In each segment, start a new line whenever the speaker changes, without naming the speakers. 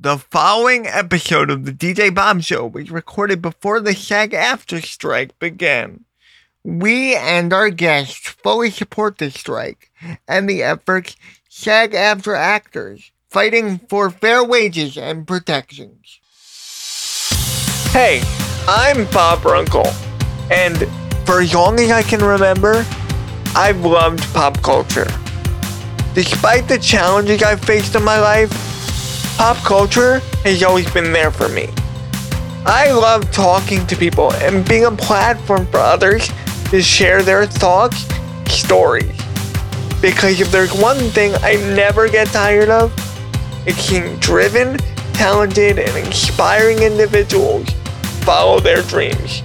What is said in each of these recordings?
The following episode of the DJ Bob Show was recorded before the SAG AFTRA strike began. We and our guests fully support the strike and the efforts SAG AFTRA actors fighting for fair wages and protections. Hey, I'm Bob Runkle, and for as long as I can remember, I've loved pop culture. Despite the challenges I've faced in my life, Pop culture has always been there for me. I love talking to people and being a platform for others to share their thoughts, stories. Because if there's one thing I never get tired of, it's seeing driven, talented, and inspiring individuals follow their dreams,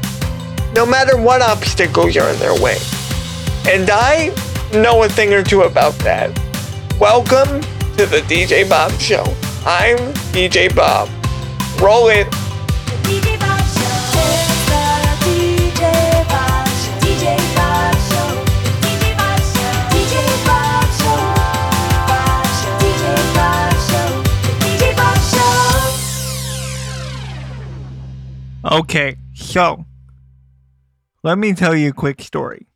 no matter what obstacles are in their way. And I know a thing or two about that. Welcome to the DJ Bob Show. I'm DJ Bob. Roll it. DJ Bob Show. It's the DJ Bob Show. DJ Bob Show. DJ Bob Show. DJ Bob Show. Bob Show. DJ Bob Show. DJ Bob Show. Okay, so let me tell you a quick story.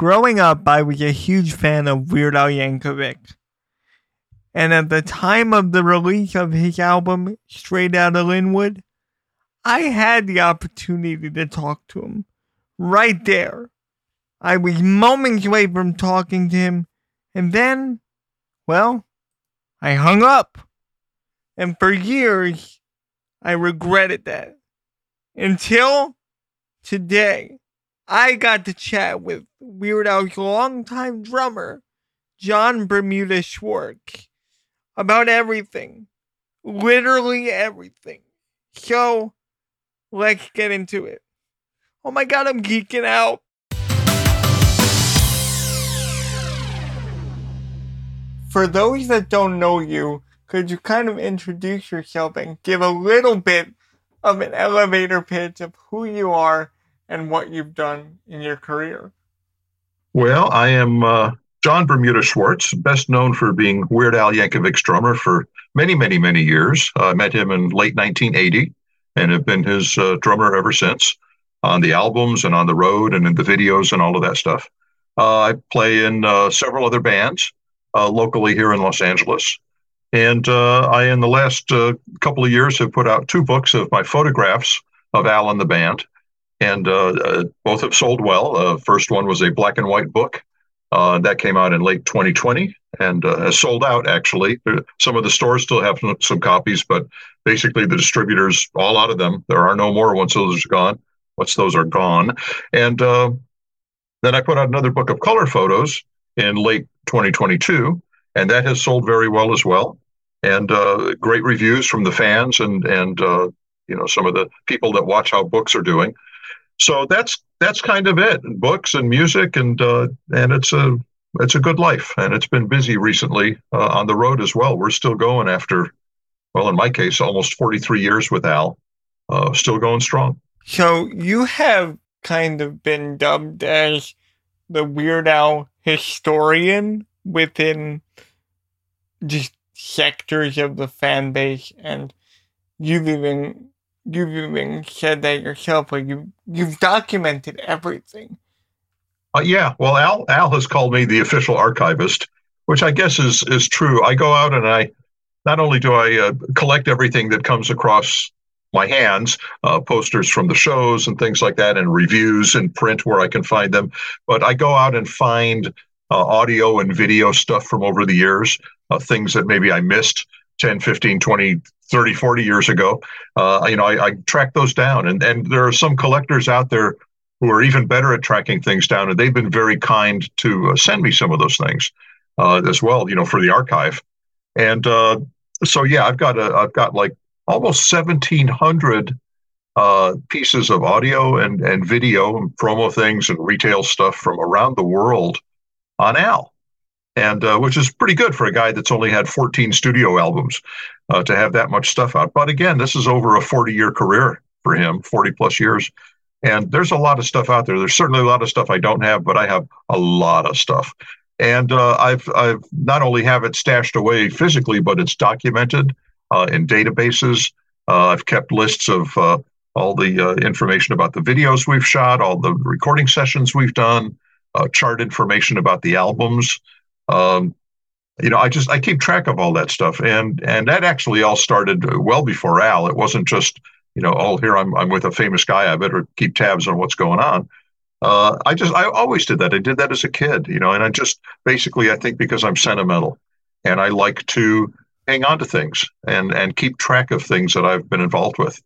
Growing up, I was a huge fan of Weird Al Yankovic and at the time of the release of his album, Straight Outta Lynwood, I had the opportunity to talk to him right there. I was moments away from talking to him, and then, well, I hung up. And for years, I regretted that. Until today, I got to chat with Weird Al's longtime drummer, Jon Bermuda Schwartz about everything. Literally everything. So, let's get into it. Oh my god, I'm geeking out. For those that don't know you, could you kind of introduce yourself and give a little bit of an elevator pitch of who you are and what you've done in your career?
Well, I am uh, Jon Bermuda Schwartz, best known for being Weird Al Yankovic's drummer for many, many, many years. I uh, met him in late 1980 and have been his uh, drummer ever since on the albums and on the road and in the videos and all of that stuff. Uh, I play in uh, several other bands uh, locally here in Los Angeles. And uh, I, in the last couple of years, have put out two books of my photographs of Al and the band. And both have sold well. first one was a black and white book uh, that came out in late 2020 and uh, has sold out, actually. Some of the stores still have some copies, but basically the distributors, all out of them, there are no more once those are gone. Once those are gone. And uh, then I put out another book of color photos in late 2022, and that has sold very well as well. And uh, great reviews from the fans and and uh, you know some of the people that watch how books are doing so that's that's kind of it And books and music and uh, and it's a it's a good life and it's been busy recently uh, on the road as well. We're still going after well in my case almost 43 years with al uh, still going strong.
So you have kind of been dubbed as the weird al historian within just sectors of the fan base and you've even you've even said that yourself, but you you've documented everything.
Uh, yeah, well, Al Al has called me the official archivist, which I guess is is true. I go out and I not only do I uh, collect everything that comes across my hands, uh, posters from the shows and things like that, and reviews and print where I can find them, but I go out and find uh, audio and video stuff from over the years, uh, things that maybe I missed 10, 15, 20, 30, 40 years ago. Uh, you know, I, I track those down. And, and there are some collectors out there who are even better at tracking things down. And they've been very kind to uh, send me some of those things uh, as well, you know, for the archive. And uh, so, yeah, I've got a, I've got like almost 1,700 uh, pieces of audio and, and video and promo things and retail stuff from around the world on Al and uh, which is pretty good for a guy that's only had 14 studio albums uh, to have that much stuff out. But again, this is over a 40 year career for him, 40 plus years. And there's a lot of stuff out there. There's certainly a lot of stuff I don't have, but I have a lot of stuff. And uh, I've I've not only have it stashed away physically, but it's documented uh, in databases. Uh, I've kept lists of uh, all the information about the videos we've shot, all the recording sessions we've done, chart information about the albums. Um, you know, I just I keep track of all that stuff, and and that actually all started well before Al. It wasn't just you know, oh here I'm I'm with a famous guy. I better keep tabs on what's going on. Uh, I just I always did that. I did that as a kid, you know, and I just basically I think because I'm sentimental, and I like to hang on to things and and keep track of things that I've been involved with,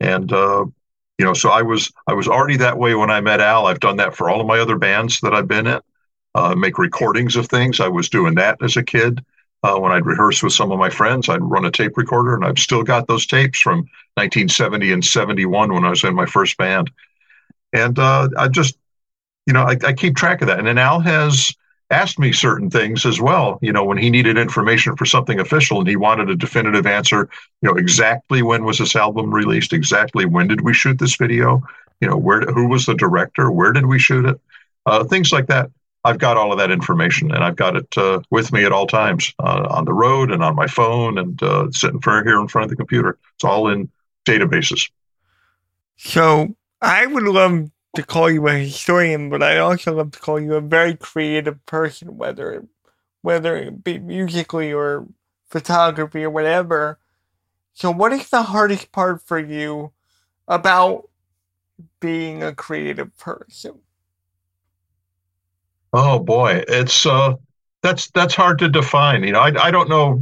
and uh, you know, so I was I was already that way when I met Al. I've done that for all of my other bands that I've been in uh, make recordings of things. I was doing that as a kid. Uh, when I'd rehearse with some of my friends, I'd run a tape recorder, and I've still got those tapes from 1970 and 71 when I was in my first band. And uh, I just, you know, I, I, keep track of that. And then Al has asked me certain things as well. You know, when he needed information for something official and he wanted a definitive answer, you know, exactly when was this album released? Exactly when did we shoot this video? You know, where who was the director? Where did we shoot it? Uh, things like that. I've got all of that information and I've got it uh, with me at all times uh, on the road and on my phone and uh, sitting here in front of the computer. It's all in databases.
So I would love to call you a historian, but I also love to call you a very creative person, whether whether it be musically or photography or whatever. So, what is the hardest part for you about being a creative person?
Oh boy, it's uh, that's that's hard to define. You know, I, I don't know.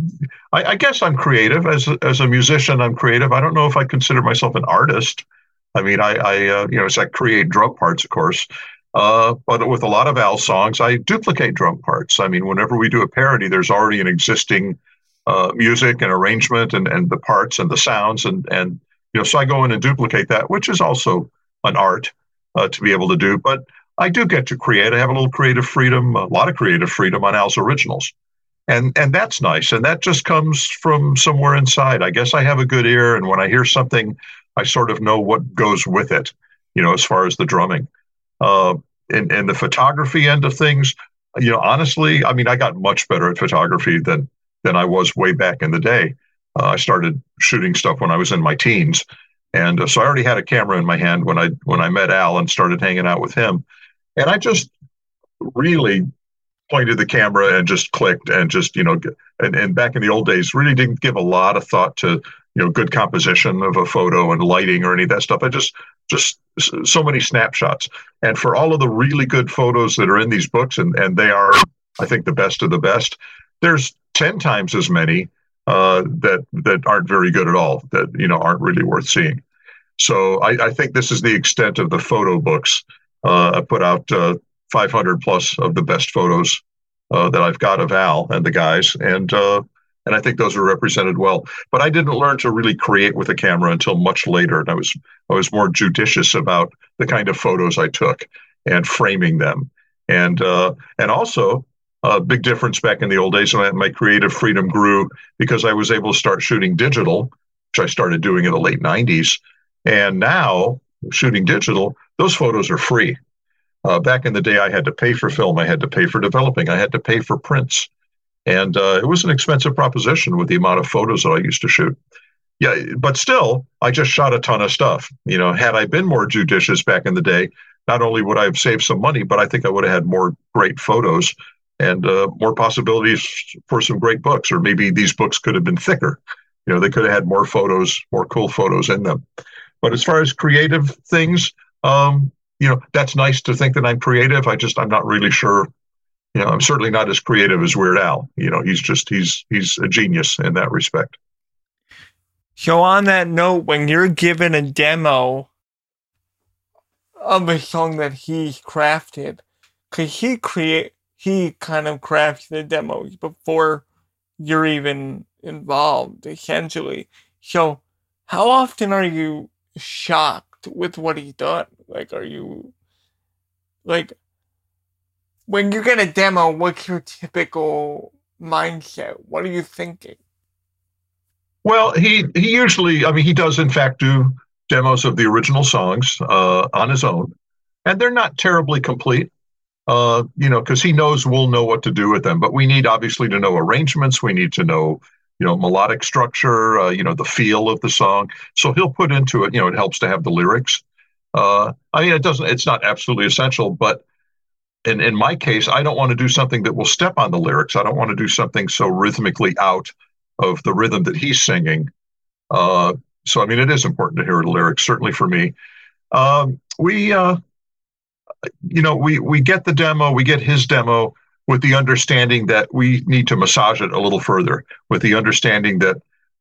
I, I guess I'm creative as a, as a musician. I'm creative. I don't know if I consider myself an artist. I mean, I, I uh, you know, I create drum parts, of course. Uh, but with a lot of Al songs, I duplicate drum parts. I mean, whenever we do a parody, there's already an existing uh, music and arrangement and, and the parts and the sounds and and you know, so I go in and duplicate that, which is also an art uh, to be able to do. But I do get to create. I have a little creative freedom, a lot of creative freedom on Al's originals. And and that's nice. And that just comes from somewhere inside. I guess I have a good ear and when I hear something, I sort of know what goes with it, you know, as far as the drumming. Uh and, and the photography end of things, you know, honestly, I mean, I got much better at photography than than I was way back in the day. Uh, I started shooting stuff when I was in my teens, and uh, so I already had a camera in my hand when I when I met Al and started hanging out with him. And I just really pointed the camera and just clicked and just, you know, and, and back in the old days, really didn't give a lot of thought to, you know, good composition of a photo and lighting or any of that stuff. I just, just so many snapshots. And for all of the really good photos that are in these books, and, and they are, I think, the best of the best, there's 10 times as many uh, that that aren't very good at all, that, you know, aren't really worth seeing. So I, I think this is the extent of the photo books I put out uh, 500 plus of the best photos uh, that I've got of Al and the guys, and uh, and I think those are represented well. But I didn't learn to really create with a camera until much later, and I was I was more judicious about the kind of photos I took and framing them, and uh, and also a big difference back in the old days. My, my creative freedom grew because I was able to start shooting digital, which I started doing in the late '90s, and now shooting digital, those photos are free. Uh, back in the day, I had to pay for film, I had to pay for developing, I had to pay for prints. And uh, it was an expensive proposition with the amount of photos that I used to shoot. Yeah, but still, I just shot a ton of stuff. You know, had I been more judicious back in the day, not only would I have saved some money, but I think I would have had more great photos and uh, more possibilities for some great books. Or maybe these books could have been thicker. You know, they could have had more photos, more cool photos in them. But as far as creative things, um, you know, that's nice to think that I'm creative. I just I'm not really sure. You know, I'm certainly not as creative as Weird Al. You know, he's just he's he's a genius in that respect.
So on that note, when you're given a demo of a song that he's crafted, cause he create he kind of crafts the demos before you're even involved, essentially. So how often are you shocked with what he's done? Like, are you like when you get a demo? What's your typical mindset? What are you thinking?
Well, he he usually, I mean, he does in fact do demos of the original songs uh, on his own, and they're not terribly complete. Uh, you know, because he knows we'll know what to do with them. But we need obviously to know arrangements. We need to know you know, melodic structure, uh, you know, the feel of the song. So he'll put into it, you know, it helps to have the lyrics. Uh, I mean, it doesn't, it's not absolutely essential, but in, in my case, I don't want to do something that will step on the lyrics. I don't want to do something so rhythmically out of the rhythm that he's singing. Uh, so, I mean, it is important to hear the lyrics, certainly for me. Um, we, uh, you know, we we get the demo, we get his demo with the understanding that we need to massage it a little further, with the understanding that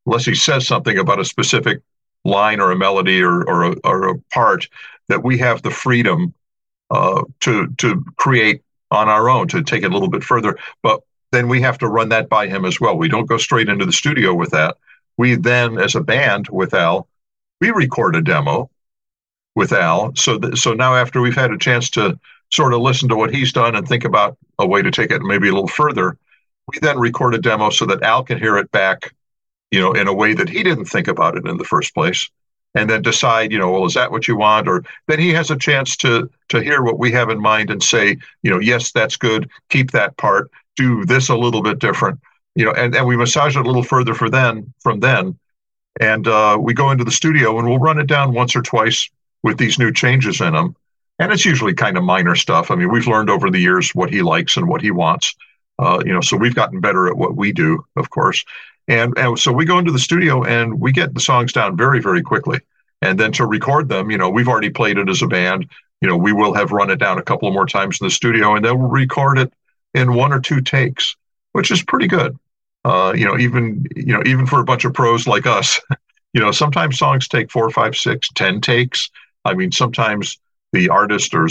unless he says something about a specific line or a melody or or a, or a part, that we have the freedom uh, to to create on our own to take it a little bit further. But then we have to run that by him as well. We don't go straight into the studio with that. We then, as a band with Al, we record a demo with Al. So th- so now after we've had a chance to sort of listen to what he's done and think about a way to take it maybe a little further, we then record a demo so that Al can hear it back, you know, in a way that he didn't think about it in the first place. And then decide, you know, well, is that what you want? Or then he has a chance to to hear what we have in mind and say, you know, yes, that's good. Keep that part. Do this a little bit different. You know, and, and we massage it a little further for then from then. And uh, we go into the studio and we'll run it down once or twice with these new changes in them. And it's usually kind of minor stuff. I mean, we've learned over the years what he likes and what he wants. Uh, you know, so we've gotten better at what we do, of course. And, and so we go into the studio and we get the songs down very, very quickly. And then to record them, you know, we've already played it as a band. You know, we will have run it down a couple of more times in the studio and then we'll record it in one or two takes, which is pretty good. Uh, you know, even you know, even for a bunch of pros like us, you know, sometimes songs take four, five, six, ten takes. I mean, sometimes the artist or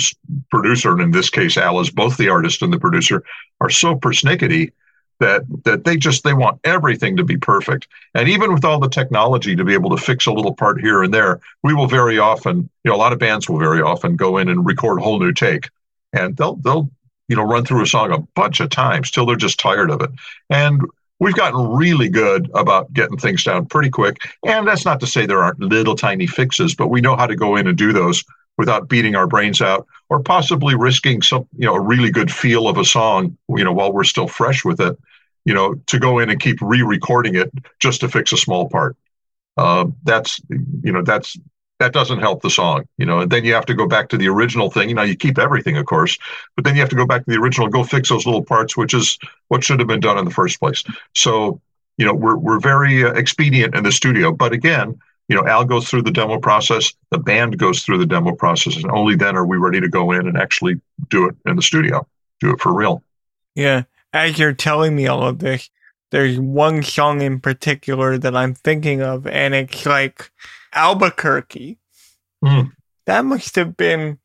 producer, and in this case, Al is both the artist and the producer, are so persnickety that that they just they want everything to be perfect. And even with all the technology to be able to fix a little part here and there, we will very often, you know, a lot of bands will very often go in and record a whole new take, and they'll they'll you know run through a song a bunch of times till they're just tired of it. And we've gotten really good about getting things down pretty quick. And that's not to say there aren't little tiny fixes, but we know how to go in and do those without beating our brains out or possibly risking some, you know, a really good feel of a song, you know, while we're still fresh with it, you know, to go in and keep re-recording it just to fix a small part. Uh, that's, you know, that's that doesn't help the song, you know. And then you have to go back to the original thing. You know, you keep everything, of course, but then you have to go back to the original and go fix those little parts, which is what should have been done in the first place. So, you know, we're we're very uh, expedient in the studio, but again, you know, Al goes through the demo process, the band goes through the demo process, and only then are we ready to go in and actually do it in the studio, do it for real.
Yeah, as you're telling me all of this, there's one song in particular that I'm thinking of, and it's like Albuquerque. Mm. That must have been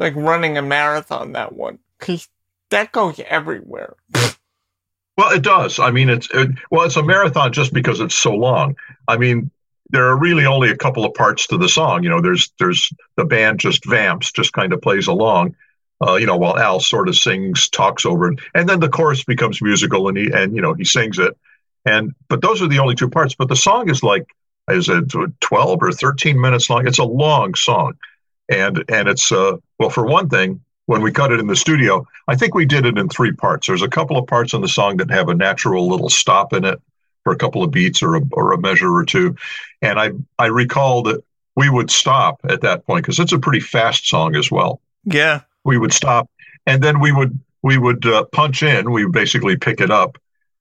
like running a marathon, that one, because that goes everywhere.
well, it does. I mean, it's it, well, it's a marathon just because it's so long. I mean, there are really only a couple of parts to the song. You know, there's there's the band just vamps, just kind of plays along. Uh, you know, while Al sort of sings, talks over it, and then the chorus becomes musical, and he and you know he sings it, and but those are the only two parts. But the song is like is it 12 or 13 minutes long? It's a long song. And and it's uh well for one thing, when we cut it in the studio, I think we did it in three parts. There's a couple of parts in the song that have a natural little stop in it for a couple of beats or a, or a measure or two. And I I recall that we would stop at that point because it's a pretty fast song as well.
Yeah.
We would stop and then we would we would uh, punch in, we would basically pick it up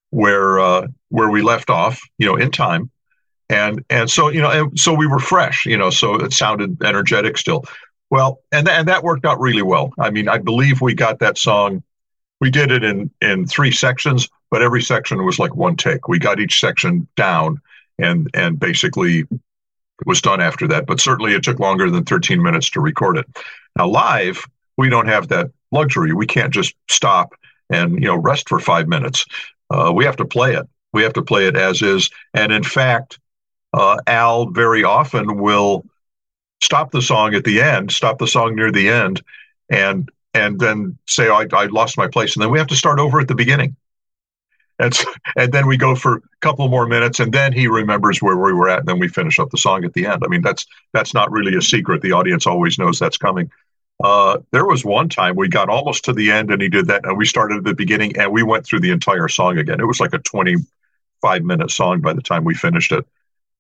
where uh, where we left off, you know, in time and and so you know and so we were fresh you know so it sounded energetic still well and th- and that worked out really well i mean i believe we got that song we did it in in three sections but every section was like one take. We got each section down and and basically was done after that but certainly it took longer than 13 minutes to record it. Now live we don't have that luxury. We can't just stop and you know rest for five minutes. Uh, we have to play it. We have to play it as is. And in fact uh, Al very often will stop the song at the end, stop the song near the end, and and then say, oh, I, I lost my place. And then we have to start over at the beginning. And, and then we go for a couple more minutes, and then he remembers where we were at, and then we finish up the song at the end. I mean, that's that's not really a secret. The audience always knows that's coming. Uh, there was one time we got almost to the end, and he did that, and we started at the beginning, and we went through the entire song again. It was like a twenty-five minute song by the time we finished it.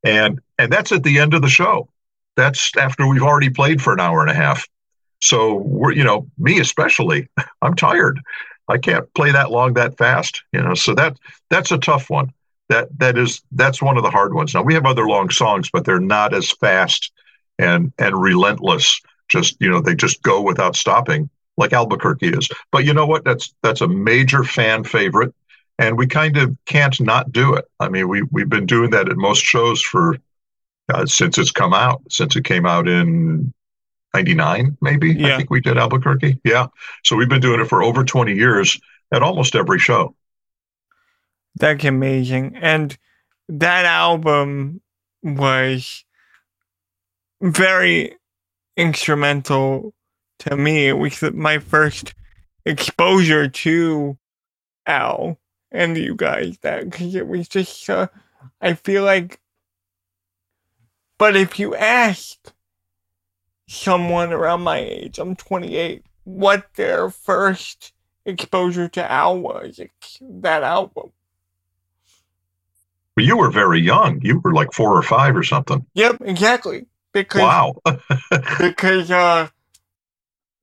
And and that's at the end of the show. That's after we've already played for an hour and a half. So we're, you know, me especially, I'm tired. I can't play that long that fast, you know. So that that's a tough one. That that is that's one of the hard ones. Now we have other long songs, but they're not as fast and and relentless. Just you know, they just go without stopping like Albuquerque is. But you know what? That's that's a major fan favorite, and we kind of can't not do it. I mean, we we've been doing that at most shows for uh, since it's come out. Since it came out in 99 maybe yeah. i think we did albuquerque yeah so we've been doing it for over 20 years at almost every show
that's amazing and that album was very instrumental to me. It was my first exposure to Al and you guys that because it was just uh, I feel like but if you ask someone around my age, I'm 28, what their first exposure to Al was, that album.
You were very young. You were like four or five or something.
Yep, exactly. Because
wow.
because uh,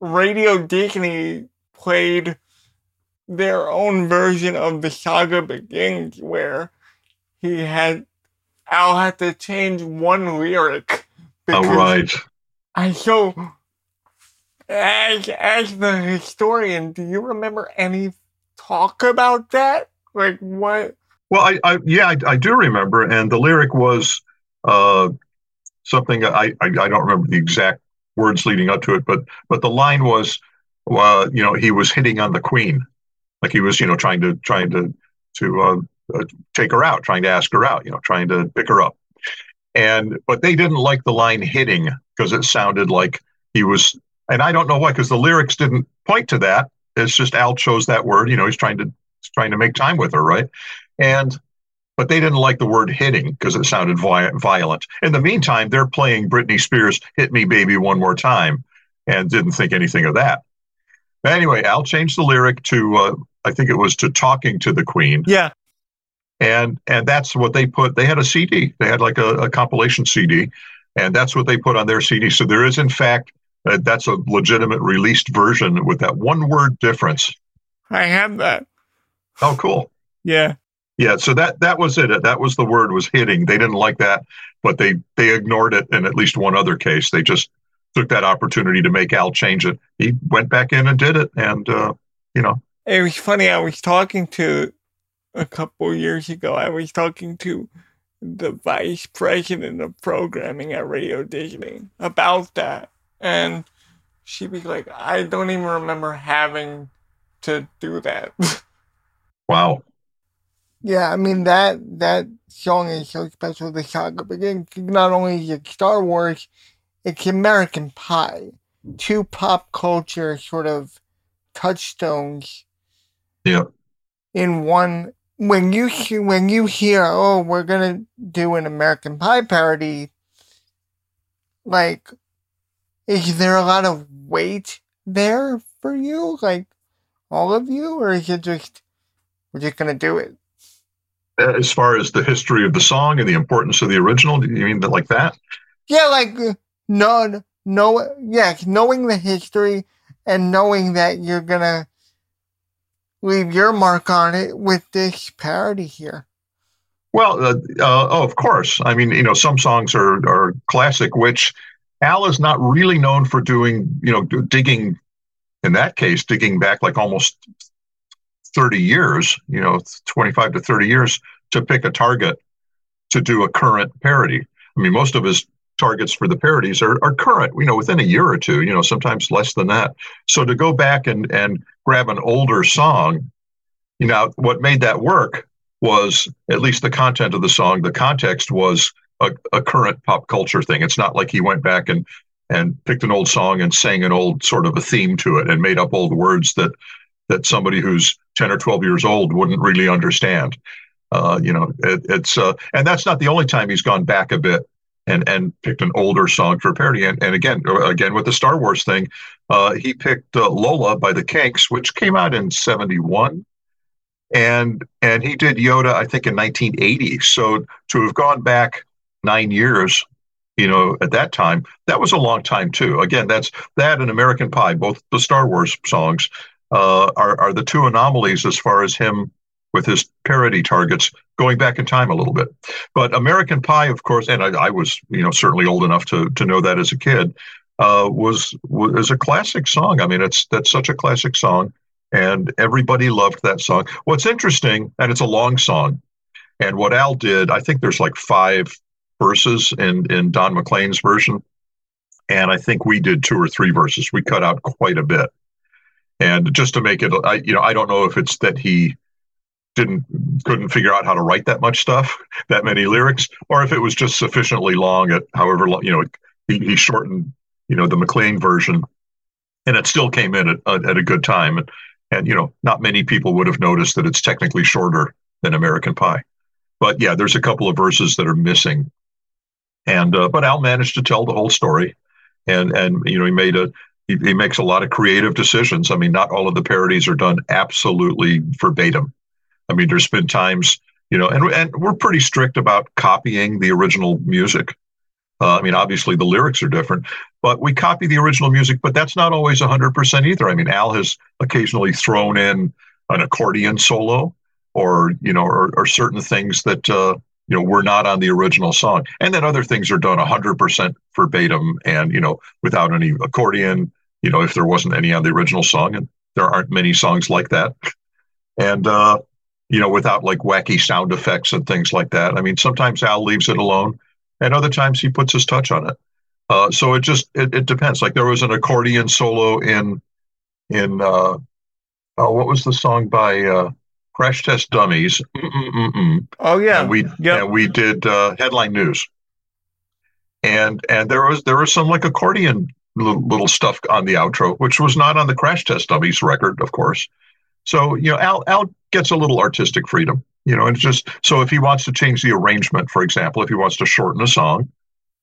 Radio Disney played their own version of the saga begins where he had Al had to change one lyric.
Oh right.
I so as as the historian, do you remember any talk about that? Like what?
Well, I, I yeah, I, I, do remember, and the lyric was uh, something I, I, I don't remember the exact words leading up to it, but but the line was, uh, you know, he was hitting on the queen, like he was, you know, trying to trying to to uh, uh, take her out, trying to ask her out, you know, trying to pick her up, and but they didn't like the line hitting because it sounded like he was, and I don't know why, because the lyrics didn't point to that. It's just Al chose that word, you know, he's trying to he's trying to make time with her, right? And but they didn't like the word hitting because it sounded violent. In the meantime, they're playing Britney Spears' Hit Me Baby One More Time and didn't think anything of that. But anyway, Al changed the lyric to, uh, I think it was to Talking to the Queen.
Yeah.
And and that's what they put. They had a CD. They had like a, a compilation CD, and that's what they put on their CD. So there is, in fact, uh, that's a legitimate released version with that one word difference.
I have that.
Oh, cool.
Yeah.
Yeah, so that that was it. That was the word was hitting. They didn't like that, but they they ignored it in at least one other case. They just took that opportunity to make Al change it. He went back in and did it, and uh, you know.
It was funny. I was talking to a couple years ago. I was talking to the vice president of programming at Radio Disney about that, and she'd be like, "I don't even remember having to do that."
Wow.
Yeah, I mean that that song is so special. The saga begins. Not only is it Star Wars, it's American Pie. Two pop culture sort of touchstones.
Yeah.
In one, when you when you hear, oh, we're gonna do an American Pie parody, like, is there a lot of weight there for you, like all of you, or is it just we're just gonna do it?
Uh, as far as the history of the song and the importance of the original? Do you mean that like that?
Yeah, like uh, no, no, yeah, knowing the history and knowing that you're gonna leave your mark on it with this parody here.
Well, uh, uh, oh, of course. I mean, you know, some songs are are classic, which Al is not really known for doing. You know, digging. In that case, digging back like almost 30 years, you know, 25 to 30 years to pick a target to do a current parody. I mean, most of his targets for the parodies are, are current, you know, within a year or two, you know, sometimes less than that. So to go back and, and grab an older song, you know, what made that work was at least the content of the song, the context was a, a current pop culture thing. It's not like he went back and and picked an old song and sang an old sort of a theme to it and made up old words that that somebody who's 10 or 12 years old wouldn't really understand. Uh, you know, it, it's uh, and that's not the only time he's gone back a bit and and picked an older song for a parody. And, and again, again with the Star Wars thing, uh, he picked uh, Lola by the Kinks, which came out in '71, and and he did Yoda, I think, in 1980. So to have gone back nine years, you know, at that time, that was a long time too. Again, that's that and American Pie, both the Star Wars songs, uh, are are the two anomalies as far as him with his parody targets going back in time a little bit. But American Pie, of course, and I, I was, you know, certainly old enough to to know that as a kid, uh, was was a classic song. I mean, it's that's such a classic song and everybody loved that song. What's interesting, and it's a long song, and what Al did, I think there's like five verses in in Don McLean's version, and I think we did two or three verses. We cut out quite a bit, and just to make it, I you know I don't know if it's that he didn't couldn't figure out how to write that much stuff, that many lyrics, or if it was just sufficiently long at however long you know he, he shortened you know the McLean version, and it still came in at, at a good time. And and, you know, not many people would have noticed that it's technically shorter than American Pie. But yeah, there's a couple of verses that are missing. And, uh, but Al managed to tell the whole story. And, and, you know, he made a, he, he makes a lot of creative decisions. I mean, not all of the parodies are done absolutely verbatim. I mean, there's been times, you know, and, and we're pretty strict about copying the original music. Uh, I mean, obviously the lyrics are different, but we copy the original music, but that's not always 100% either. I mean, Al has occasionally thrown in an accordion solo or, you know, or, or certain things that, uh, you know, were not on the original song. And then other things are done 100% verbatim and, you know, without any accordion, you know, if there wasn't any on the original song. And there aren't many songs like that. And, uh, you know, without like wacky sound effects and things like that. I mean, sometimes Al leaves it alone and other times he puts his touch on it. Uh, so it just it, it, depends. Like there was an accordion solo in in uh, oh, what was the song by uh, Crash Test Dummies?
Mm-mm-mm-mm. Oh yeah,
and we yeah we did uh, headline news, and and there was there was some like accordion little, little stuff on the outro, which was not on the Crash Test Dummies record, of course. So you know, Al Al gets a little artistic freedom. You know, and just so if he wants to change the arrangement, for example, if he wants to shorten a song,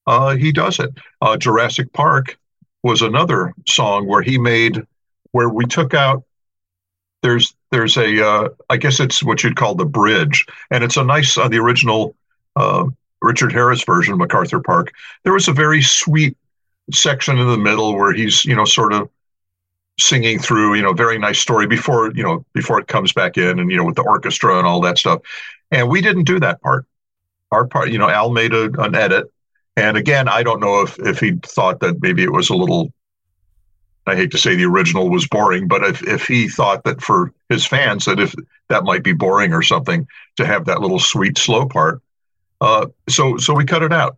uh, he does it. Uh, Jurassic Park was another song where he made where we took out. There's there's a uh, I guess it's what you'd call the bridge, and it's a nice on uh, the original uh, Richard Harris version, of MacArthur Park. There was a very sweet section in the middle where he's you know sort of singing through, you know, very nice story before, you know, before it comes back in and, you know, with the orchestra and all that stuff. And we didn't do that part. Our part, you know, Al made a, an edit. And again, I don't know if, if he thought that maybe it was a little, I hate to say the original was boring, but if, if he thought that for his fans that if that might be boring or something to have that little sweet slow part. Uh, so, so we cut it out.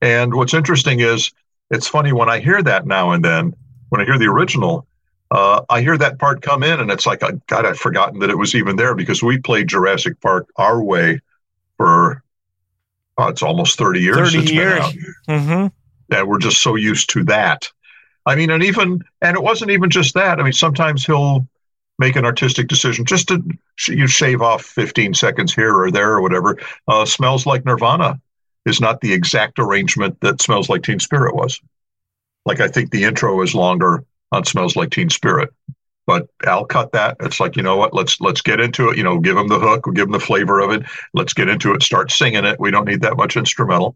And what's interesting is it's funny when I hear that now and then, when I hear the original, uh, I hear that part come in, and it's like, God, I'd forgotten that it was even there because we played Jurassic Park our way for oh, it's almost thirty years.
Thirty years,
mm-hmm. and we're just so used to that. I mean, and even and it wasn't even just that. I mean, sometimes he'll make an artistic decision just to you shave off 15 seconds here or there or whatever. Uh, smells like Nirvana is not the exact arrangement that Smells Like Teen Spirit was. Like I think the intro is longer on Smells Like Teen Spirit. But Al cut that. It's like, you know what, let's let's get into it. You know, give him the hook, give him the flavor of it. Let's get into it, start singing it. We don't need that much instrumental.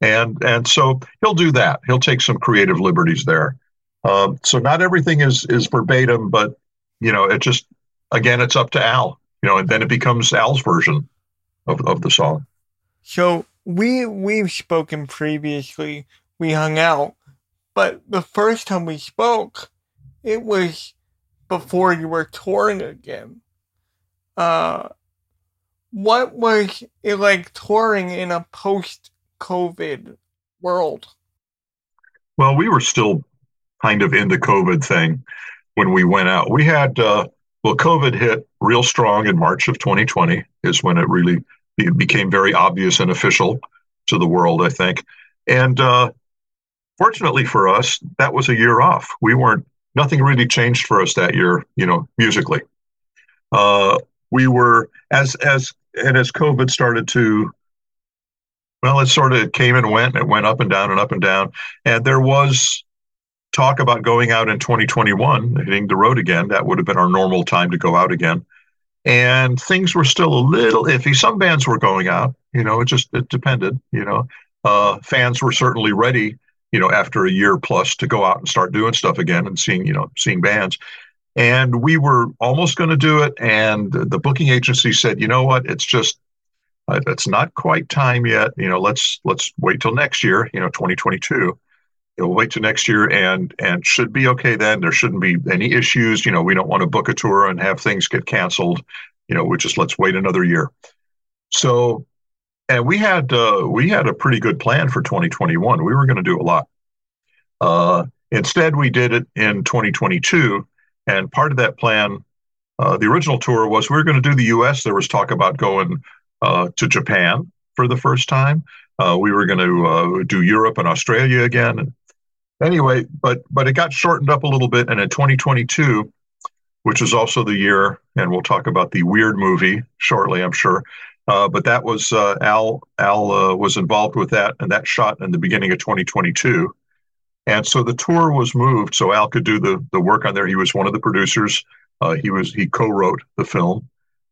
And and so he'll do that. He'll take some creative liberties there. Um, so not everything is is verbatim, but you know, it just again, it's up to Al. You know, and then it becomes Al's version of, of the song.
So we we've spoken previously. We hung out but the first time we spoke, it was before you were touring again. Uh, what was it like touring in a post COVID world?
Well, we were still kind of in the COVID thing when we went out. We had, uh, well, COVID hit real strong in March of 2020, is when it really became very obvious and official to the world, I think. And uh, fortunately for us, that was a year off. We weren't, nothing really changed for us that year, you know, musically. Uh, we were, as, as, and as COVID started to, well, it sort of came and went, and it went up and down and up and down. And there was talk about going out in 2021, hitting the road again. That would have been our normal time to go out again. and things were still a little iffy. Some bands were going out, you know, it just it depended, you know. Uh, fans were certainly ready, you know, after a year plus to go out and start doing stuff again and seeing, you know, seeing bands. And we were almost going to do it, and the booking agency said, you know what, it's just uh, it's not quite time yet. You know, let's let's wait till next year. You know, 2022 we'll wait till next year and and should be okay then. There shouldn't be any issues. You know, we don't want to book a tour and have things get canceled. You know, we just let's wait another year. So, and we had uh, we had a pretty good plan for 2021. We were going to do a lot. Uh, instead, we did it in 2022, and part of that plan, uh, the original tour was we were going to do the U.S. There was talk about going uh, to Japan for the first time. Uh, we were going to uh, do Europe and Australia again anyway, but but it got shortened up a little bit, and in 2022, which is also the year, and we'll talk about the weird movie shortly, I'm sure. Uh, but that was uh, Al. Al uh, was involved with that, and that shot in the beginning of 2022. And so the tour was moved, so Al could do the the work on there. He was one of the producers. Uh, he was he co-wrote the film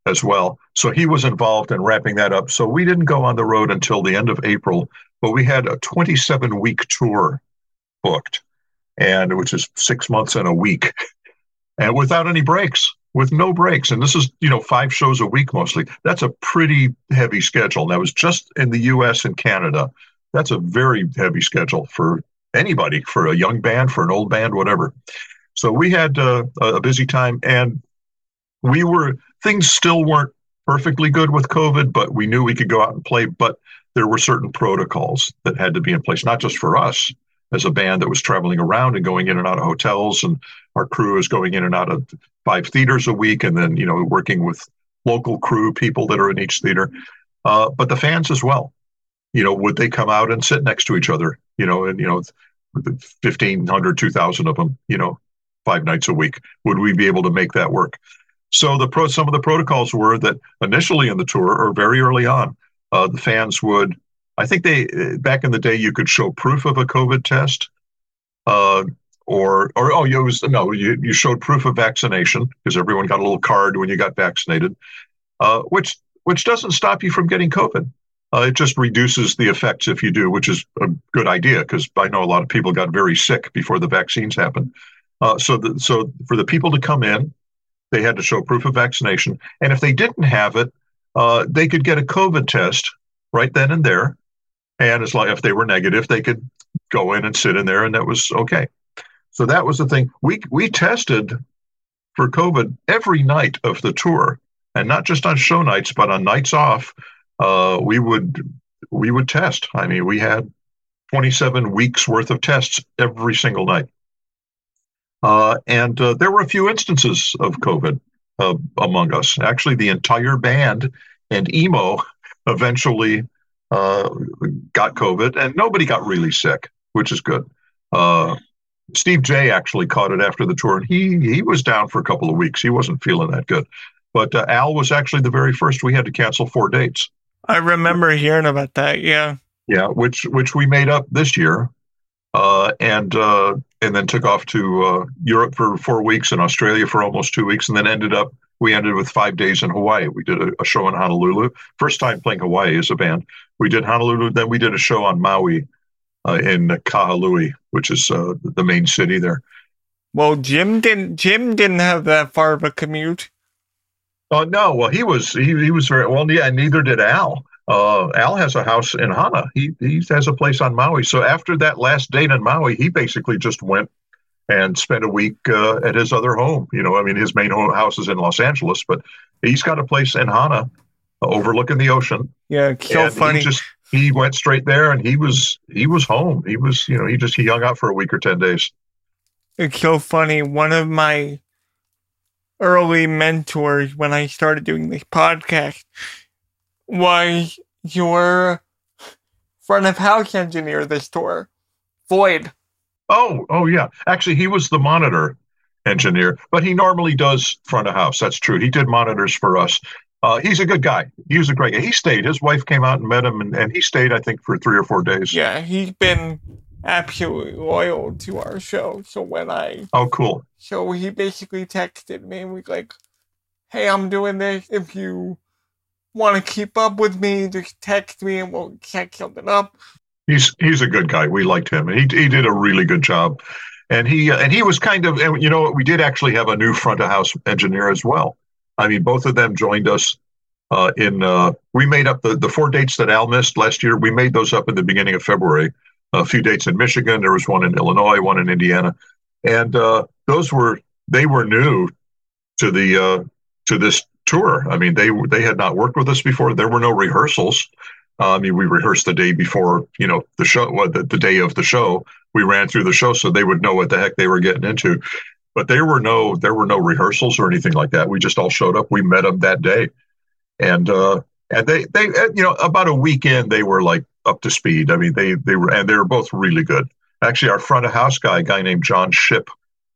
as well. So he was involved in wrapping that up. So we didn't go on the road until the end of April, but we had a 27 week tour booked, and which is six months and a week, and without any breaks, with no breaks. And this is you know five shows a week mostly. That's a pretty heavy schedule. And that was just in the U.S. and Canada. That's a very heavy schedule for anybody, for a young band, for an old band, whatever. So we had uh, a busy time, and we were things still weren't perfectly good with COVID, but we knew we could go out and play. But there were certain protocols that had to be in place, not just for us, as a band that was traveling around and going in and out of hotels and our crew is going in and out of five theaters a week and then you know working with local crew people that are in each theater. Uh, but the fans as well. You know would they come out and sit next to each other you know and you know 1500 2000 of them you know five nights a week? Would we be able to make that work? So the pro some of the protocols were that initially in the tour or very early on uh, the fans would I think they back in the day you could show proof of a COVID test, uh, or or oh, you was no, you you showed proof of vaccination because everyone got a little card when you got vaccinated, uh, which which doesn't stop you from getting COVID. Uh, it just reduces the effects if you do, which is a good idea because I know a lot of people got very sick before the vaccines happened. Uh, so the, so for the people to come in, they had to show proof of vaccination, and if they didn't have it, uh, they could get a COVID test right then and there and as long if they were negative, they could go in and sit in there, and that was okay. So that was the thing. We we tested for COVID every night of the tour, and not just on show nights, but on nights off. Uh, we would we would test. I mean, we had 27 weeks worth of tests every single night. Uh, and uh, there were a few instances of COVID uh, among us. Actually, the entire band and emo eventually uh, got COVID, and nobody got really sick, which is good. Steve Jay actually caught it after the tour, and he he was down for a couple of weeks. He wasn't feeling that good. But uh, Al was actually the very first. We had to cancel four dates.
I remember hearing about that. Yeah.
Yeah, which which we made up this year, uh, and uh, and then took off to uh, Europe for four weeks and Australia for almost two weeks, and then ended up we ended with five days in Hawaii. We did a, a, show in Honolulu. First time playing Hawaii as a band. We did Honolulu. Then we did a show on Maui uh, in Kahului, which is uh, the main city there.
Well, Jim didn't. Jim didn't have that far of a commute.
Oh no! Well, he was he, he was very well. Yeah, neither did Al. Uh, Al has a house in Hana. He he has a place on Maui. So after that last date in Maui, he basically just went and spent a week uh, at his other home. You know, I mean, his main home house is in Los Angeles, but he's got a place in Hana uh, overlooking the ocean.
Yeah, so funny.
Just he went straight there, and he was he was home. He was you know he just he hung out for a week or ten days.
It's so funny. One of my early mentors when I started doing this podcast was your front of house engineer this tour, Floyd.
Oh, oh yeah. Actually, he was the monitor engineer, but he normally does front of house. That's true. He did monitors for us. Uh, he's a good guy. He was a great guy. He stayed. His wife came out and met him, and, and he stayed, I think, for three or four days.
Yeah, he's been absolutely loyal to our show. So when I
oh cool,
so he basically texted me and we like, hey, I'm doing this. If you want to keep up with me, just text me and we'll check something up.
He's he's a good guy. We liked him, and he he did a really good job. And he uh, and he was kind of and you know we did actually have a new front of house engineer as well. I mean, both of them joined us uh, in. Uh, we made up the the four dates that Al missed last year. We made those up in the beginning of February. A few dates in Michigan. There was one in Illinois, one in Indiana, and uh, those were they were new to the uh, to this tour. I mean, they they had not worked with us before. There were no rehearsals. Uh, I mean, we rehearsed the day before, you know, the show, the, the day of the show. We ran through the show so they would know what the heck they were getting into. But there were no there were no rehearsals or anything like that. We just all showed up. We met them that day, and uh, and they they you know about a weekend they were like up to speed. I mean, they they were and they were both really good. Actually, our front of house guy, guy named John Shipp,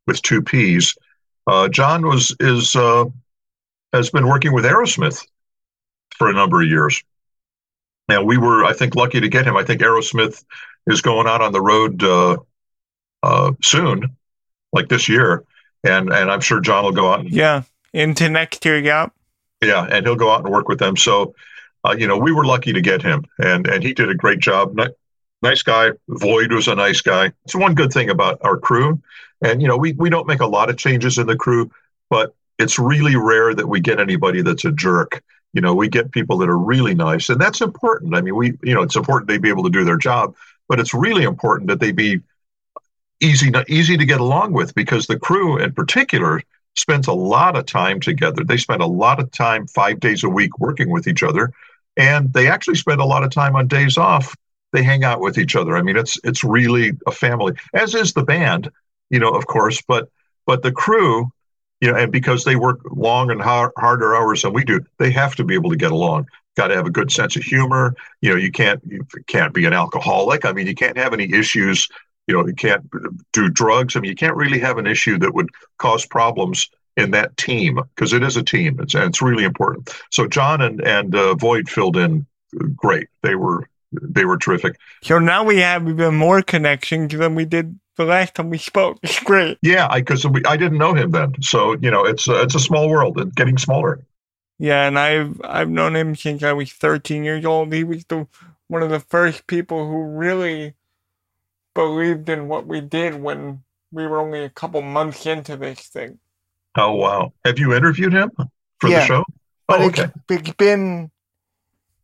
with two P's. Uh, John was is uh, has been working with Aerosmith for a number of years. And we were, I think, lucky to get him. I think Aerosmith is going out on the road uh, uh, soon, like this year, and and I'm sure John will go out. And,
yeah, into next year, yeah.
Yeah, and he'll go out and work with them. So, uh, you know, we were lucky to get him, and and he did a great job. Nice guy. Void was a nice guy. It's one good thing about our crew, and you know, we we don't make a lot of changes in the crew, but it's really rare that we get anybody that's a jerk. You know, we get people that are really nice, and that's important. I mean, we, you know, it's important they be able to do their job, but it's really important that they be easy, easy to get along with because the crew, in particular, spends a lot of time together. They spend a lot of time, five days a week, working with each other, and they actually spend a lot of time on days off. They hang out with each other. I mean, it's it's really a family, as is the band, you know, of course, but but the crew you know, and because they work long and hard, harder hours than we do, they have to be able to get along. Got to have a good sense of humor. You know, you can't you can't be an alcoholic. I mean, you can't have any issues. You know, you can't do drugs. I mean, you can't really have an issue that would cause problems in that team because it is a team. It's and it's really important. So John and and uh, Void filled in great. They were they were terrific.
So now we have even more connections than we did the last time we spoke. It's great.
Yeah, because I, I didn't know him then, so you know it's a, it's a small world and getting smaller.
Yeah, and I've I've known him since I was 13 years old. He was the one of the first people who really believed in what we did when we were only a couple months into this thing.
Oh wow! Have you interviewed him for yeah, the show?
But oh, okay. it's, it's been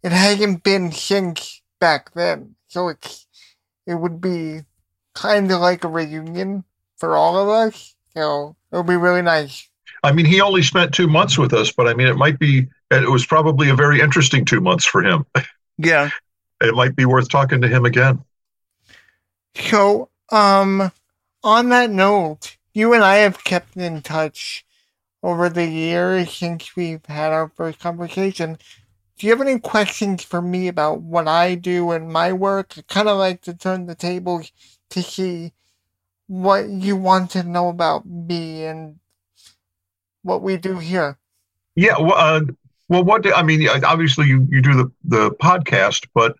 it hasn't been since back then, so it's it would be kind of like a reunion for all of us. So it'll be really nice.
I mean, he only spent two months with us, but I mean, it might be, it was probably a very interesting two months for him.
Yeah.
it might be worth talking to him again.
So, um, on that note, you and I have kept in touch over the years since we've had our first conversation. Do you have any questions for me about what I do and my work? I kind of like to turn the tables to see what you want to know about me and what we do here.
Yeah, well, uh, well, what do, I mean, obviously you, you do the, the podcast, but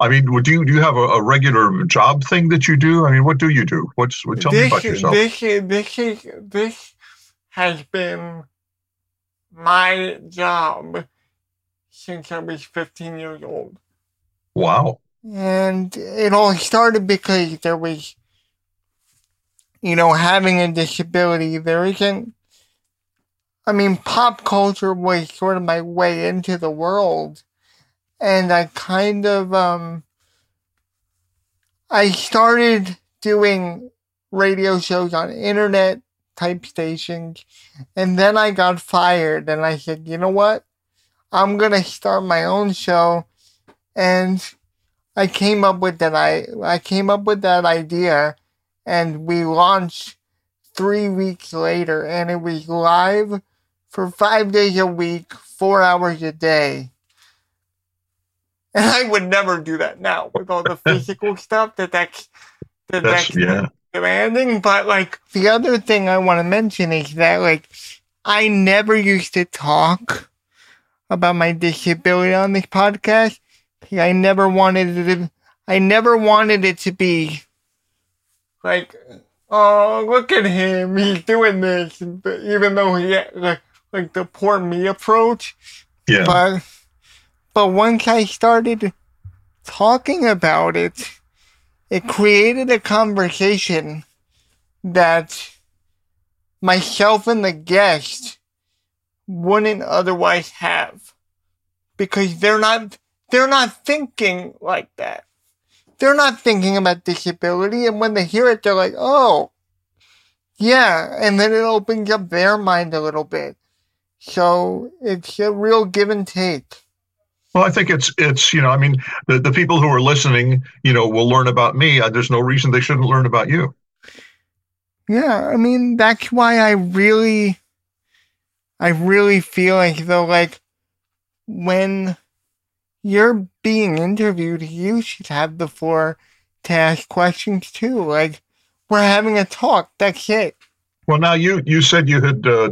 I mean, do you do you have a, a, regular job thing that you do? I mean, what do you do? What's what, tell this, me about yourself?
This this is, this has been my job since I was 15 years old.
Wow.
And it all started because there was, you know, having a disability. There isn't, I mean, pop culture was sort of my way into the world. And I kind of, um, I started doing radio shows on internet type stations. And then I got fired and I said, you know what? I'm to start my own show. And I came up with that I I came up with that idea and we launched three weeks later and it was live for five days a week, four hours a day. And I would never do that now with all the physical stuff that that's, that that's, that's yeah. demanding. But like the other thing I want to mention is that like I never used to talk about my disability on this podcast I never wanted it. To, I never wanted it to be like, oh, look at him, he's doing this, even though he like like the poor me approach.
Yeah.
But but once I started talking about it, it created a conversation that myself and the guest wouldn't otherwise have because they're not they're not thinking like that. They're not thinking about disability and when they hear it they're like, "Oh, yeah," and then it opens up their mind a little bit. So, it's a real give and take.
Well, I think it's it's you know I mean the the people who are listening you know will learn about me. Uh, there's no reason they shouldn't learn about you.
Yeah, I mean that's why I really I really feel like though like when you're being interviewed, you should have the floor to ask questions too. Like we're having a talk. That's it.
Well, now you you said you had. Uh,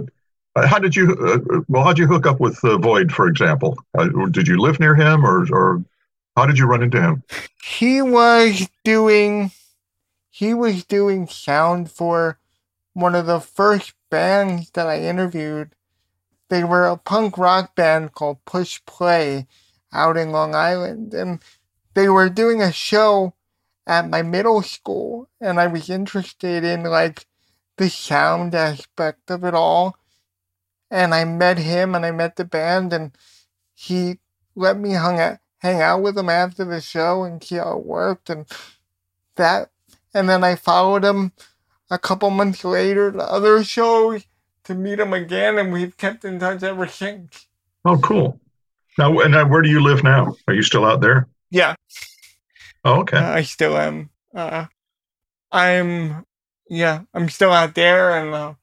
how did you? Uh, well, how did you hook up with uh, Void, for example? Uh, did you live near him, or or how did you run into him?
He was doing he was doing sound for one of the first bands that I interviewed. They were a punk rock band called Push Play out in Long Island. And they were doing a show at my middle school. And I was interested in like the sound aspect of it all. And I met him and I met the band and he let me hung out, hang out with him after the show and see how it worked and that and then I followed him a couple months later to other shows to meet him again, and we've kept in touch ever since.
Oh, cool. Now, and now, where do you live now? Are you still out there?
Yeah.
Oh, okay.
Uh, I still am. Uh, I'm, yeah, I'm still out there, and uh,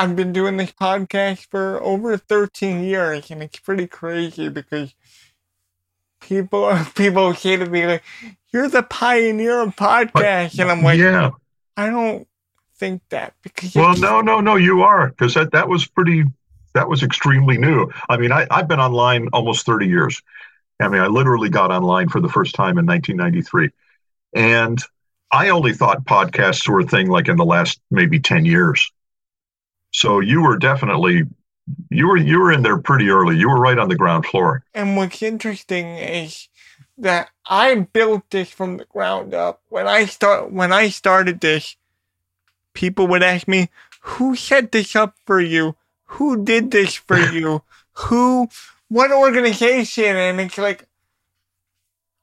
I've been doing this podcast for over 13 years, and it's pretty crazy because people people say to me like, "You're the pioneer of podcasts," and I'm like,
yeah,
I don't think that because
well, no, no, no, you are because that that was pretty. That was extremely new. I mean, I, I've been online almost 30 years. I mean, I literally got online for the first time in 1993. And I only thought podcasts were a thing like in the last maybe 10 years. So you were definitely you were you were in there pretty early. You were right on the ground floor.
And what's interesting is that I built this from the ground up. When I start when I started this, people would ask me, "Who set this up for you? Who did this for you? Who? What organization?" And it's like,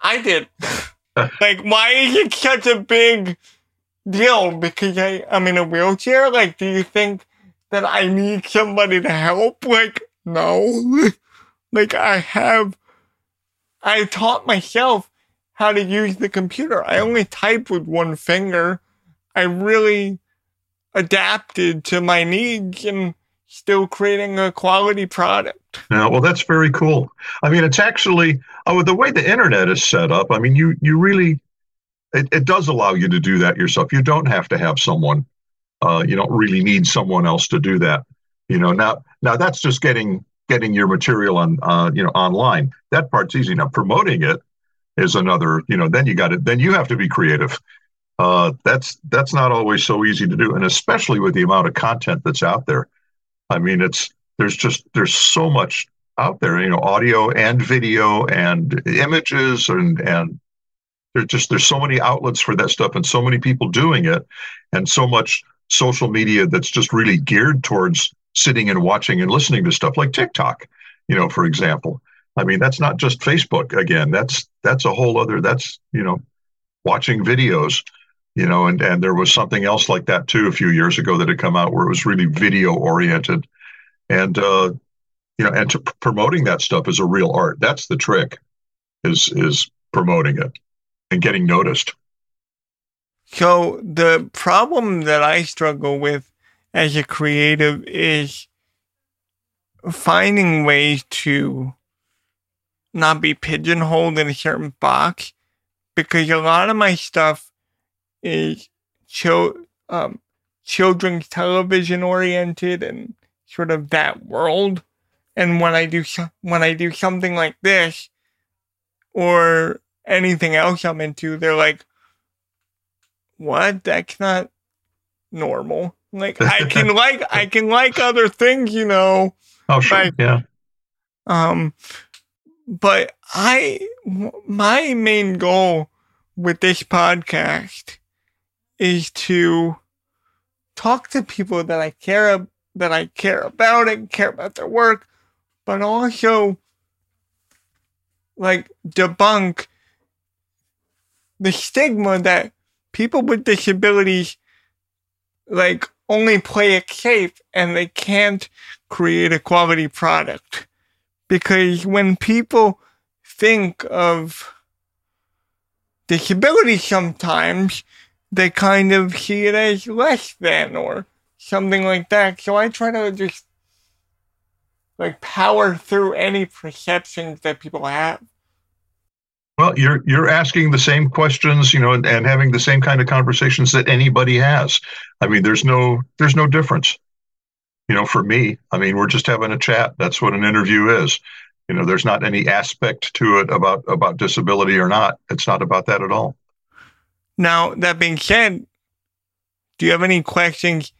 I did. like, why is it such a big deal? Because I I'm in a wheelchair. Like, do you think? That I need somebody to help. Like, no. like, I have, I taught myself how to use the computer. I only type with one finger. I really adapted to my needs and still creating a quality product.
Yeah, well, that's very cool. I mean, it's actually oh, the way the internet is set up. I mean, you you really it, it does allow you to do that yourself. You don't have to have someone uh, you don't really need someone else to do that. You know, now now that's just getting getting your material on uh, you know online. That part's easy. Now promoting it is another. You know, then you got it. Then you have to be creative. Uh, that's that's not always so easy to do, and especially with the amount of content that's out there. I mean, it's there's just there's so much out there. You know, audio and video and images and and there's just there's so many outlets for that stuff and so many people doing it and so much social media that's just really geared towards sitting and watching and listening to stuff like TikTok, you know, for example. I mean, that's not just Facebook again. That's that's a whole other that's, you know, watching videos, you know, and and there was something else like that too a few years ago that had come out where it was really video oriented. And uh you know, and to promoting that stuff is a real art. That's the trick is is promoting it and getting noticed.
So the problem that I struggle with as a creative is finding ways to not be pigeonholed in a certain box because a lot of my stuff is um, children's television oriented and sort of that world. And when I do when I do something like this or anything else I'm into, they're like, what? That's not normal. Like I can like I can like other things, you know,
Oh, sure.
Right.
Yeah.
Um, but I, my main goal with this podcast is to talk to people that I care that I care about and care about their work, but also like debunk the stigma that people with disabilities like only play it safe and they can't create a quality product. Because when people think of disability sometimes, they kind of see it as less than or something like that. So I try to just like power through any perceptions that people have.
Well, you're you're asking the same questions, you know, and, and having the same kind of conversations that anybody has. I mean, there's no there's no difference. You know, for me, I mean, we're just having a chat. That's what an interview is. You know, there's not any aspect to it about about disability or not. It's not about that at all.
Now, that being said, do you have any questions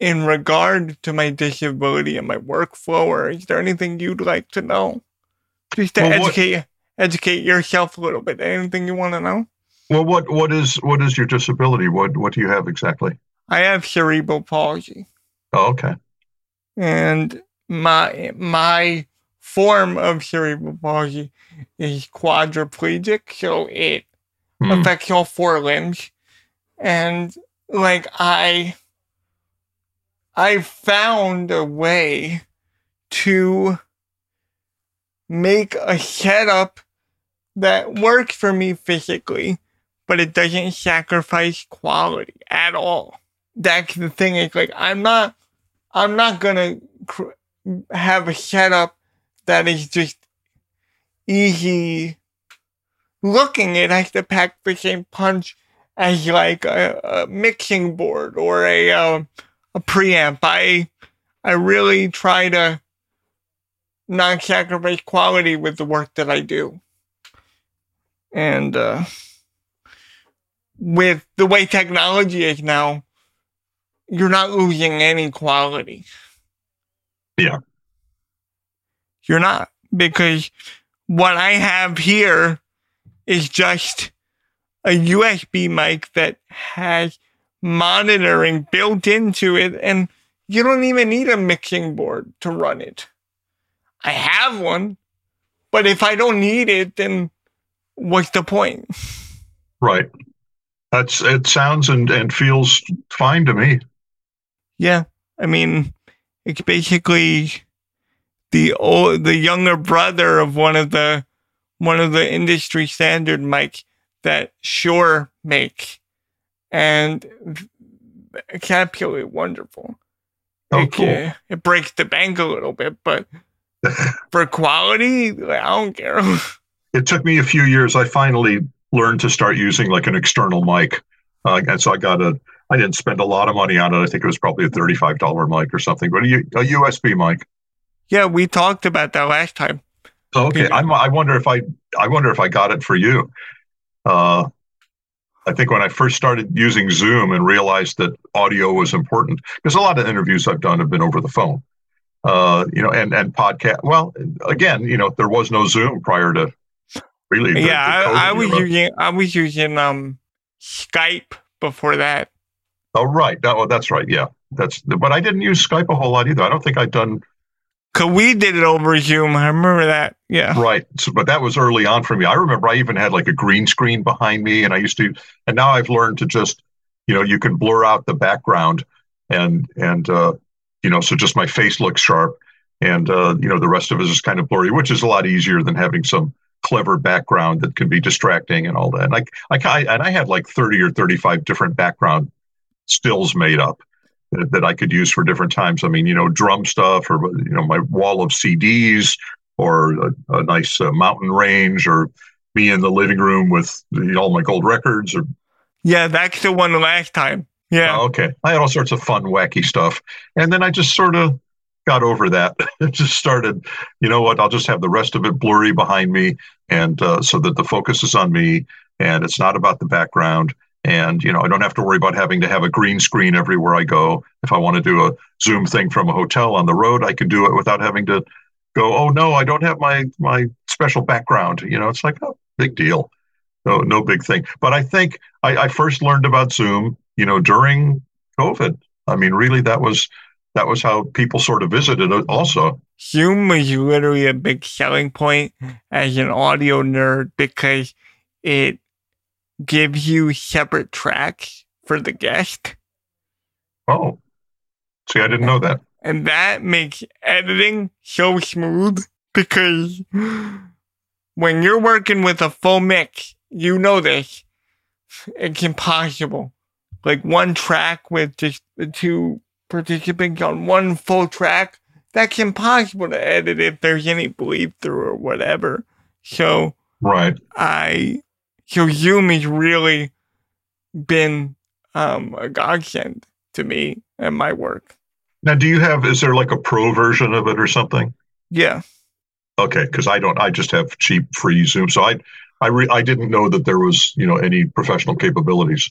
in regard to my disability and my workflow, or is there anything you'd like to know? Just to
Well, what-
educate yourself a little bit. Anything you want to know?
Well, what what is what is your disability? What what do you have exactly?
I have cerebral palsy,
Oh, okay.
and my my form of cerebral palsy is quadriplegic, so it
Hmm.
affects all four limbs. And like I I found a way to make a setup that works for me physically, but it doesn't sacrifice quality at all. That's the thing. It's like I'm not I'm not gonna cr- have a setup that is just easy looking. It has to pack the same punch as like a, a mixing board or a uh, a preamp. I I really try to not sacrifice quality with the work that I do, and uh, with the way technology is now, you're not losing any quality.
Yeah.
You're not because what I have here is just a USB mic that has monitoring built into it, and you don't even need a mixing board to run it. I have one, but if I don't need it, then what's the point?
Right. That's it sounds and, and feels fine to me.
Yeah, I mean, it's basically the old, the younger brother of one of the one of the industry standard mics that Shure make, and it's absolutely wonderful.
Oh,
it,
cool.
it breaks the bank a little bit, but for quality, I don't care.
it took me a few years. I finally learned to start using like an external mic. Uh, and so I got a, I didn't spend a lot of money on it. I think it was probably a $35 mic or something, but a USB mic.
yeah, we talked about that last time.
Okay.
Okay.
I'm, I wonder if I, I wonder if I got it for you. Uh, I think when I first started using Zoom and realized that audio was important, because a lot of interviews I've done have been over the phone, uh, you know, and and podcast. Well, again, you know, there was no Zoom prior to really.
yeah,
the
I, I was using I was using um Skype before that.
Oh, right. That, that's right. Yeah, that's. But I didn't use Skype a whole lot either. I don't think I'd done
Cause we did it over Zoom. I remember that. Yeah.
right. So, but that was early on for me. I remember I even had like a green screen behind me, and I used to. And now I've learned to just, you know, you can blur out the background, and and uh, you know, so just my face looks sharp, and uh, you know, the rest of it is kind of blurry, which is a lot easier than having some clever background that can be distracting and all that. And I, I, I and I had like thirty or thirty-five different background stills made up. that, that I could use for different times. I mean, you know, drum stuff or, you know, my wall of CDs or a, a nice uh, mountain range or me in the living room with all my gold records or,
Yeah, that's the one last time. Yeah.
oh, okay. I had all sorts of fun, wacky stuff. And then I just sort of got over that. It just started, you know what, I'll just have the rest of it blurry behind me. And uh, so that the focus is on me and it's not about the background. And you know, I don't have to worry about having to have a green screen everywhere I go. If I want to do a Zoom thing from a hotel on the road, I can do it without having to go, oh no, I don't have my my special background. You know, it's like, oh, big deal. No, no big thing. But I think I, I first learned about Zoom, you know, during COVID. I mean, really, that was that was how people sort of visited it also.
Zoom was literally a big selling point as an audio nerd because it gives you separate tracks for the guest.
Oh, see, I didn't know that.
And that makes editing so smooth because when you're working with a full mix, you know this, it's impossible. Like one track with just the two participants on one full track, that's impossible to edit if there's any bleed through or whatever. So,
right.
I, so Zoom has really been um, a godsend to me and my work.
Now, do you have, is there like a pro version of it or something?
Yeah.
Okay. Cause I don't, I just have cheap free Zoom. So I, I, re- I didn't know that there was, you know, any professional capabilities.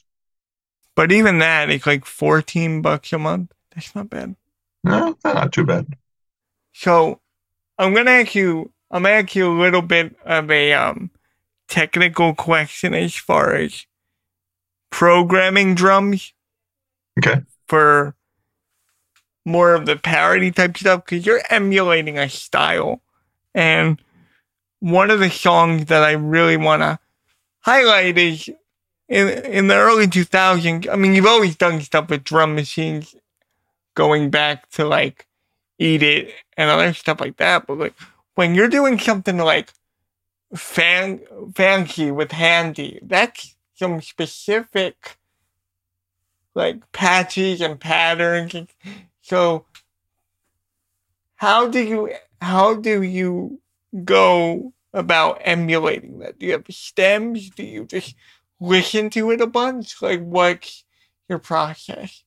But even that, it's like 14 bucks a month. That's not bad.
No, not too bad.
So I'm gonna ask you I'm gonna ask you a little bit of a um technical question as far as programming drums.
Okay.
For more of the parody type stuff, because you're emulating a style. And one of the songs that I really wanna highlight is in in the early 2000s. I mean, you've always done stuff with drum machines, going back to like Eat It and other stuff like that. But like when you're doing something like fan fancy with handy, that's some specific like patches and patterns. So how do you how do you go about emulating that? Do you have stems? Do you just listen to it a bunch? Like, what's your process?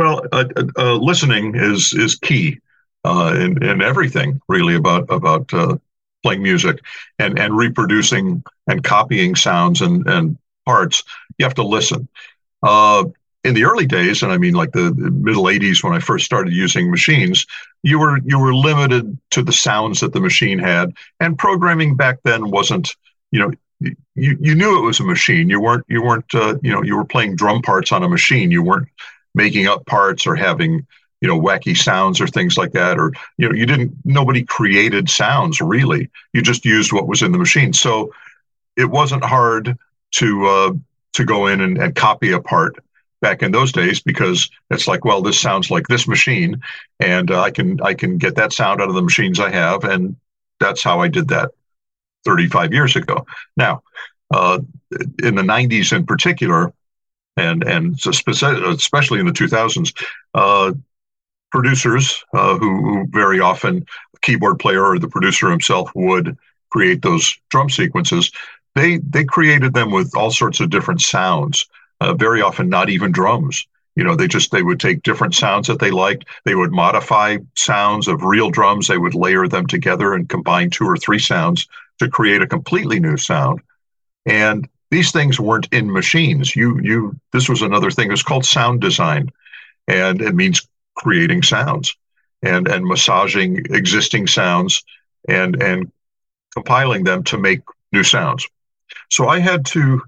Well, uh, uh, listening is is key uh, in in everything really about about uh, playing music and and reproducing and copying sounds and and parts. You have to listen. Uh, in the early days, and I mean like the, the middle '80s when I first started using machines, you were you were limited to the sounds that the machine had, and programming back then wasn't you know you you knew it was a machine. You weren't you weren't uh, you know you were playing drum parts on a machine. You weren't making up parts or having you know wacky sounds or things like that. Or you know you didn't nobody created sounds really. You just used what was in the machine. So it wasn't hard to uh, to go in and, and copy a part back in those days because it's like well this sounds like this machine and uh, i can i can get that sound out of the machines i have and that's how i did that 35 years ago. Now, uh, in the 90s in particular, and and especially in the 2000s, uh, producers uh, who, who, very often keyboard player or the producer himself would create those drum sequences. They they created them with all sorts of different sounds. Uh, very often, not even drums. You know, they just they would take different sounds that they liked. They would modify sounds of real drums. They would layer them together and combine two or three sounds to create a completely new sound. And these things weren't in machines. You you this was another thing. It's called sound design, and it means creating sounds and and massaging existing sounds and and compiling them to make new sounds. So I had to.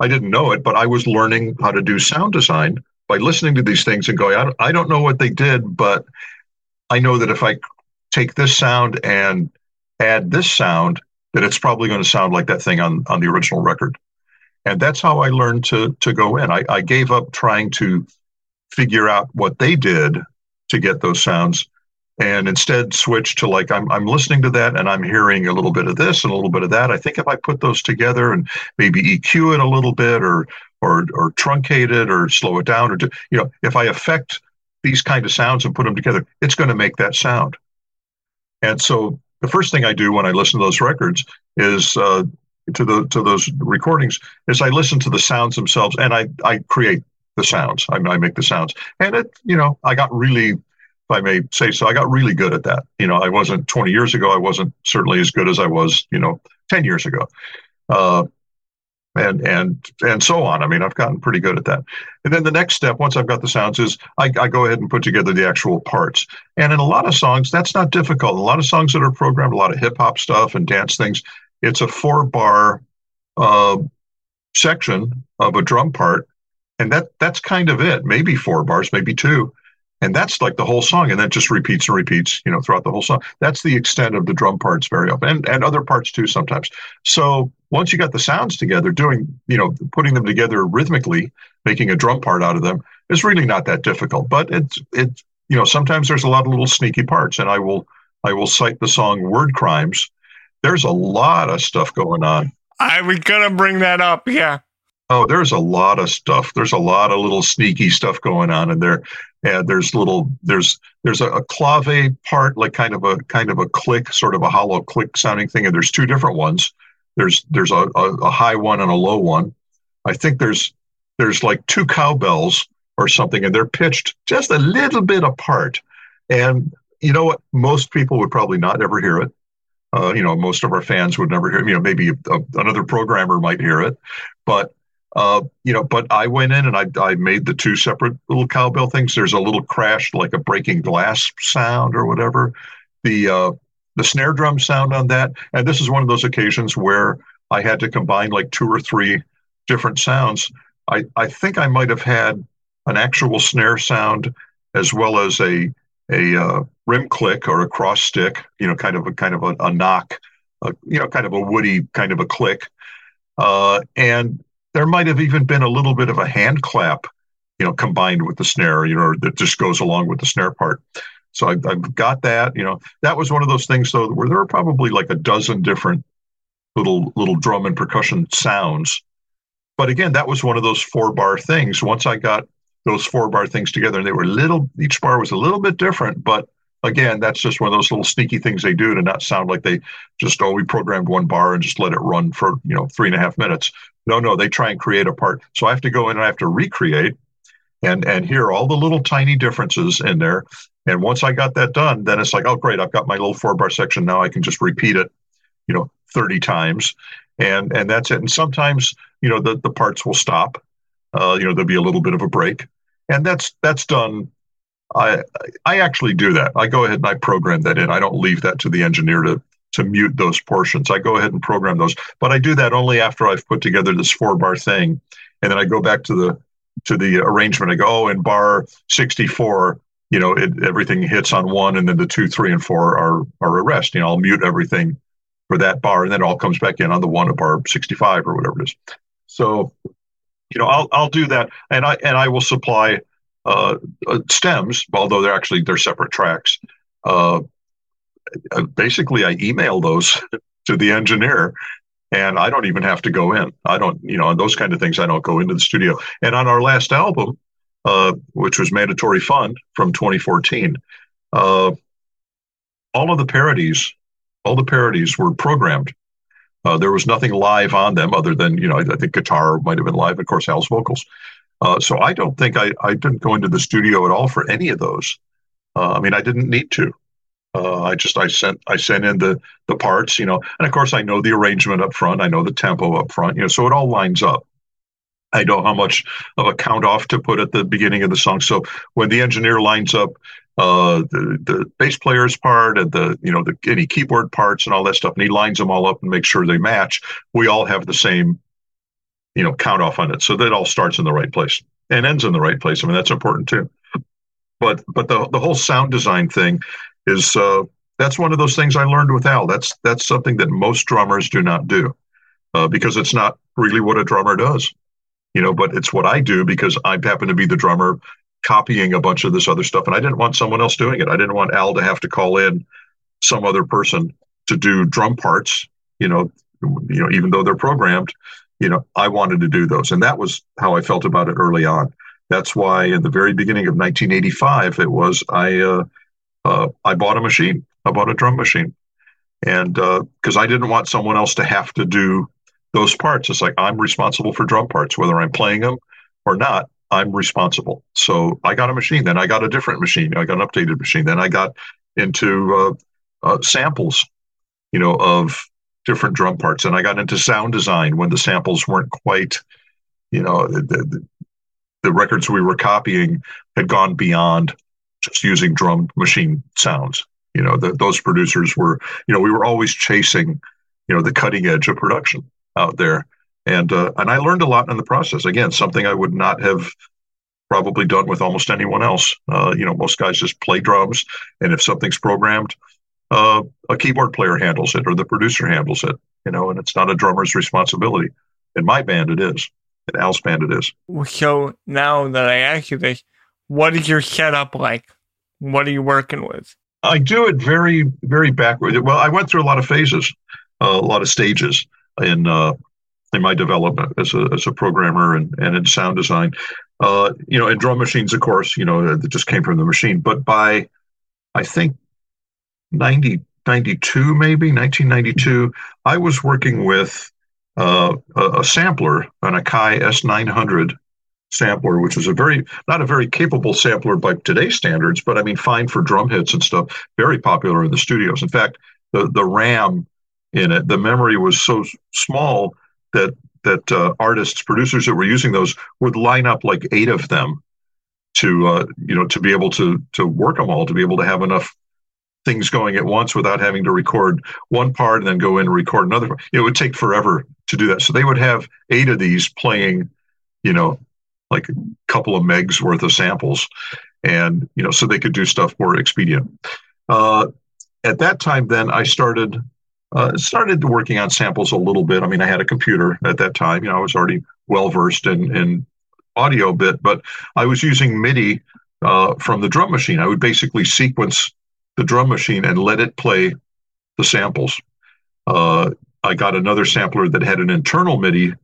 I didn't know it, but I was learning how to do sound design by listening to these things and going, I don't, I don't know what they did, but I know that if I take this sound and add this sound, that it's probably going to sound like that thing on, on the original record. And that's how I learned to, to go in. I, I gave up trying to figure out what they did to get those sounds and instead switched to like I'm, I'm listening to that and i'm hearing a little bit of this and a little bit of that i think if i put those together and maybe eq it a little bit or or or truncate it or slow it down or do, you know if i affect these kind of sounds and put them together it's going to make that sound and so the first thing I do when I listen to those records is uh, to the to those recordings is I listen to the sounds themselves and I I create the sounds. I, I make the sounds, and it you know I got really, if I may say so, I got really good at that. You know, I wasn't 20 years ago. I wasn't certainly as good as I was you know 10 years ago. Uh, and and and so on. I mean, I've gotten pretty good at that. And then the next step, once I've got the sounds, is I, I go ahead and put together the actual parts. And in a lot of songs, that's not difficult. A lot of songs that are programmed, a lot of hip hop stuff and dance things, it's a four bar uh, section of a drum part, and that that's kind of it. Maybe four bars, maybe two. And that's like the whole song and that just repeats and repeats you know throughout the whole song. That's the extent of the drum parts very often and, and other parts too sometimes. So once you got the sounds together doing you know putting them together rhythmically making a drum part out of them is really not that difficult. But it's it's you know sometimes there's a lot of little sneaky parts and i will i will cite the song word crimes there's a lot of stuff going on
i was gonna bring that up yeah
Oh, there's a lot of stuff. There's a lot of little sneaky stuff going on in there. And there's little there's there's a, a clave part, like kind of a kind of a click, sort of a hollow click sounding thing. And there's two different ones. There's there's a, a, a high one and a low one. I think there's there's like two cowbells or something, and they're pitched just a little bit apart. And you know what? Most people would probably not ever hear it. Uh, you know, most of our fans would never hear. You know, maybe a, another programmer might hear it, but uh, you know, but I went in and I, I made the two separate little cowbell things. There's a little crash, like a breaking glass sound or whatever. The uh, the snare drum sound on that, and this is one of those occasions where I had to combine like two or three different sounds. I I think I might have had an actual snare sound as well as a a uh, rim click or a cross stick. You know, kind of a kind of a, a knock. A, you know, kind of a woody kind of a click. Uh, and there might have even been a little bit of a hand clap, you know, combined with the snare, you know, that just goes along with the snare part. So I, have got that, you know, that was one of those things though, where there were probably like a dozen different little little drum and percussion sounds. But again, that was one of those four bar things. Once I got those four bar things together, and they were little, each bar was a little bit different, but again, that's just one of those little sneaky things they do to not sound like they just oh we programmed one bar and just let it run for you know three and a half minutes. No, no, they try and create a part. So I have to go in and I have to recreate and and hear all the little tiny differences in there. And once I got that done, then it's like, oh great, I've got my little four bar section. Now I can just repeat it, you know, 30 times. And and that's it. And sometimes, you know, the, the parts will stop. Uh, you know, there'll be a little bit of a break. And that's that's done I I actually do that. I go ahead and I program that in. I don't leave that to the engineer to to mute those portions. I go ahead and program those, but I do that only after I've put together this four bar thing, and then I go back to the to the arrangement. I go, oh, in bar sixty four, you know, it, everything hits on one, and then the two, three, and four are are a rest. You know, I'll mute everything for that bar, and then it all comes back in on the one of bar sixty five or whatever it is. So, you know, I'll I'll do that, and I and I will supply uh, uh, stems, although they're actually they're separate tracks. Uh, uh, basically, I email those to the engineer, and I don't even have to go in. I don't, you know, those kind of things. I don't go into the studio. And on our last album, uh, which was Mandatory Fun from 2014, uh, all of the parodies, all the parodies were programmed. Uh, there was nothing live on them other than, you know, I, I think guitar might have been live, of course, Al's vocals. Uh, so I don't think I, I didn't go into the studio at all for any of those. Uh, I mean, I didn't need to. Uh, I just I sent I sent in the the parts, you know, and of course I know the arrangement up front. I know the tempo up front, you know, so it all lines up. I know how much of a count off to put at the beginning of the song. So when the engineer lines up uh, the the bass player's part and the you know the any keyboard parts and all that stuff, and he lines them all up and makes sure they match, we all have the same you know count off on it. So that all starts in the right place and ends in the right place. I mean that's important too. But but the, the whole sound design thing is uh, that's one of those things i learned with al. That's that's something that most drummers do not do uh, because it's not really what a drummer does you know but it's what i do because i happen to be the drummer copying a bunch of this other stuff and i didn't want someone else doing it i didn't want al to have to call in some other person to do drum parts you know you know even though they're programmed you know, I wanted to do those. And that was how I felt about it early on. That's why in the very beginning of 1985, it was I uh, uh, I bought a machine. I bought a drum machine, and because uh, I didn't want someone else to have to do those parts. It's like I'm responsible for drum parts, whether I'm playing them or not. I'm responsible. So I got a machine. Then I got a different machine. I got an updated machine. Then I got into uh, uh, samples, you know, of different drum parts. And I got into sound design when the samples weren't quite, you know, the, the, the records we were copying had gone beyond just using drum machine sounds. You know, the, those producers were, you know, we were always chasing, you know, the cutting edge of production out there. And, uh, and I learned a lot in the process. Again, something I would not have probably done with almost anyone else. Uh, you know, most guys just play drums, and if something's programmed, uh, a keyboard player handles it or the producer handles it. You know, and it's not a drummer's responsibility. In my band, it is. In Al's band, it is.
So now that I ask you this, what is your setup like? What are you working with?
I do it very, very backward. Well, I went through a lot of phases, uh, a lot of stages in uh, in my development as a as a programmer and, and in sound design. Uh, you know, and drum machines, of course, you know, that just came from the machine. But by, I think, 90, 92, maybe 1992, I was working with uh, a, a, sampler, an Akai S900 sampler, which was a very, not a very capable sampler by today's standards, but I mean, fine for drum hits and stuff, very popular in the studios. In fact, the, the RAM in it, the memory was so small that that uh, artists, producers that were using those would line up like eight of them to uh, you know to be able to to work them all, to be able to have enough things going at once without having to record one part and then go in and record another. It would take forever to do that. So they would have eight of these playing, you know, like a couple of megs worth of samples, and you know, so they could do stuff more expedient. Uh, at that time, then I started uh, started working on samples a little bit. I mean, I had a computer at that time. You know, I was already well versed in, in audio bit, but I was using MIDI uh, from the drum machine. I would basically sequence the drum machine and let it play the samples. Uh, I got another sampler that had an internal MIDI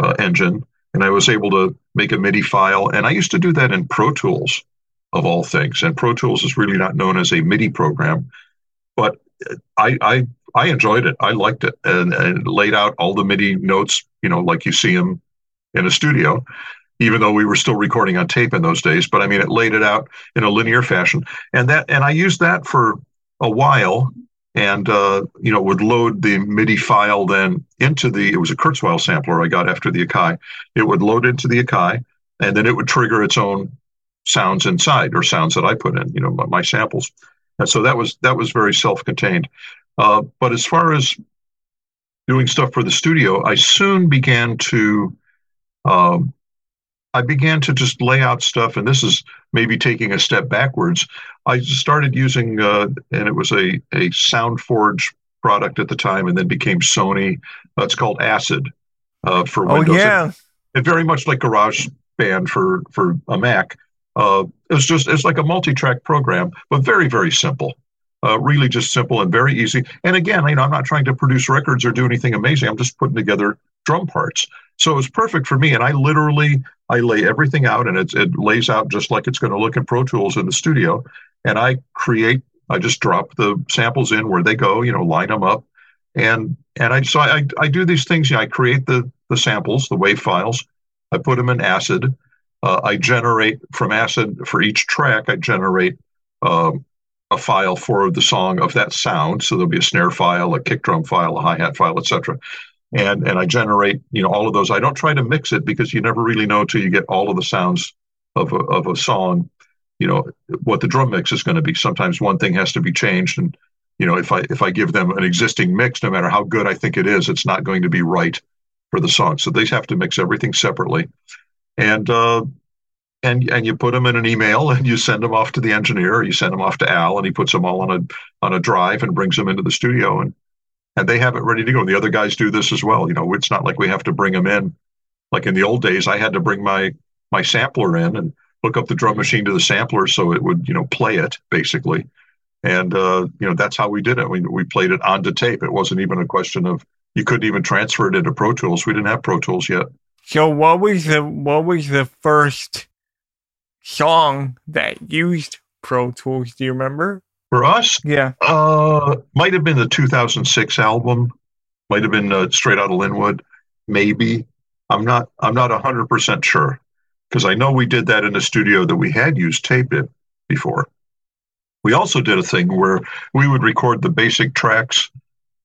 uh, engine, and I was able to make a MIDI file. And I used to do that in Pro Tools, of all things. And Pro Tools is really not known as a MIDI program, but I, I I enjoyed it. I liked it, and, and laid out all the MIDI notes, you know, like you see them in a studio. Even though we were still recording on tape in those days, but I mean, it laid it out in a linear fashion, and that, and I used that for a while, and uh, you know, would load the MIDI file then into the. It was a Kurzweil sampler I got after the Akai. It would load into the Akai, and then it would trigger its own sounds inside or sounds that I put in, you know, my, my samples. And so that was that was very self-contained. Uh, but as far as doing stuff for the studio, I soon began to, um, I began to just lay out stuff, and this is maybe taking a step backwards. I started using, uh, and it was a a SoundForge product at the time, and then became Sony. Uh, it's called Acid uh, for
oh,
Windows.
Oh yeah, and,
and very much like GarageBand for for a Mac. Uh, it's just it's like a multi-track program, but very very simple uh, really just simple and very easy. And again, you know, I'm not trying to produce records or do anything amazing. I'm just putting together drum parts. So it was perfect for me. And I literally, I lay everything out and it, it lays out just like it's going to look in Pro Tools in the studio. And I create, I just drop the samples in where they go, you know, line them up. And, and I, so I, I do these things, you know, I create the, the samples, the wave files, I put them in acid. Uh, I generate from acid for each track, I generate um, a file for the song of that sound. So there'll be a snare file, a kick drum file, a hi hat file, etc. And and I generate you know all of those. I don't try to mix it because you never really know till you get all of the sounds of a, of a song. You know what the drum mix is going to be. Sometimes one thing has to be changed, and you know if I if I give them an existing mix, no matter how good I think it is, it's not going to be right for the song. So they have to mix everything separately. And uh, and and you put them in an email and you send them off to the engineer or you send them off to Al and he puts them all on a on a drive and brings them into the studio and and they have it ready to go. And the other guys do this as well. You know, it's not like we have to bring them in. Like in the old days, I had to bring my my sampler in and hook up the drum machine to the sampler so it would you know play it basically. And uh, you know that's how we did it. We we played it onto tape. It wasn't even a question of you couldn't even transfer it into Pro Tools. We didn't have Pro Tools yet.
So what was the what was the first song that used Pro Tools. Do you remember?
For us?
Yeah.
Uh, might have been the 2006 album. Might have been uh, Straight Outta Lynwood. Maybe. I'm not. I'm not 100 percent sure because I know we did that in a studio that we had used tape in before. We also did a thing where we would record the basic tracks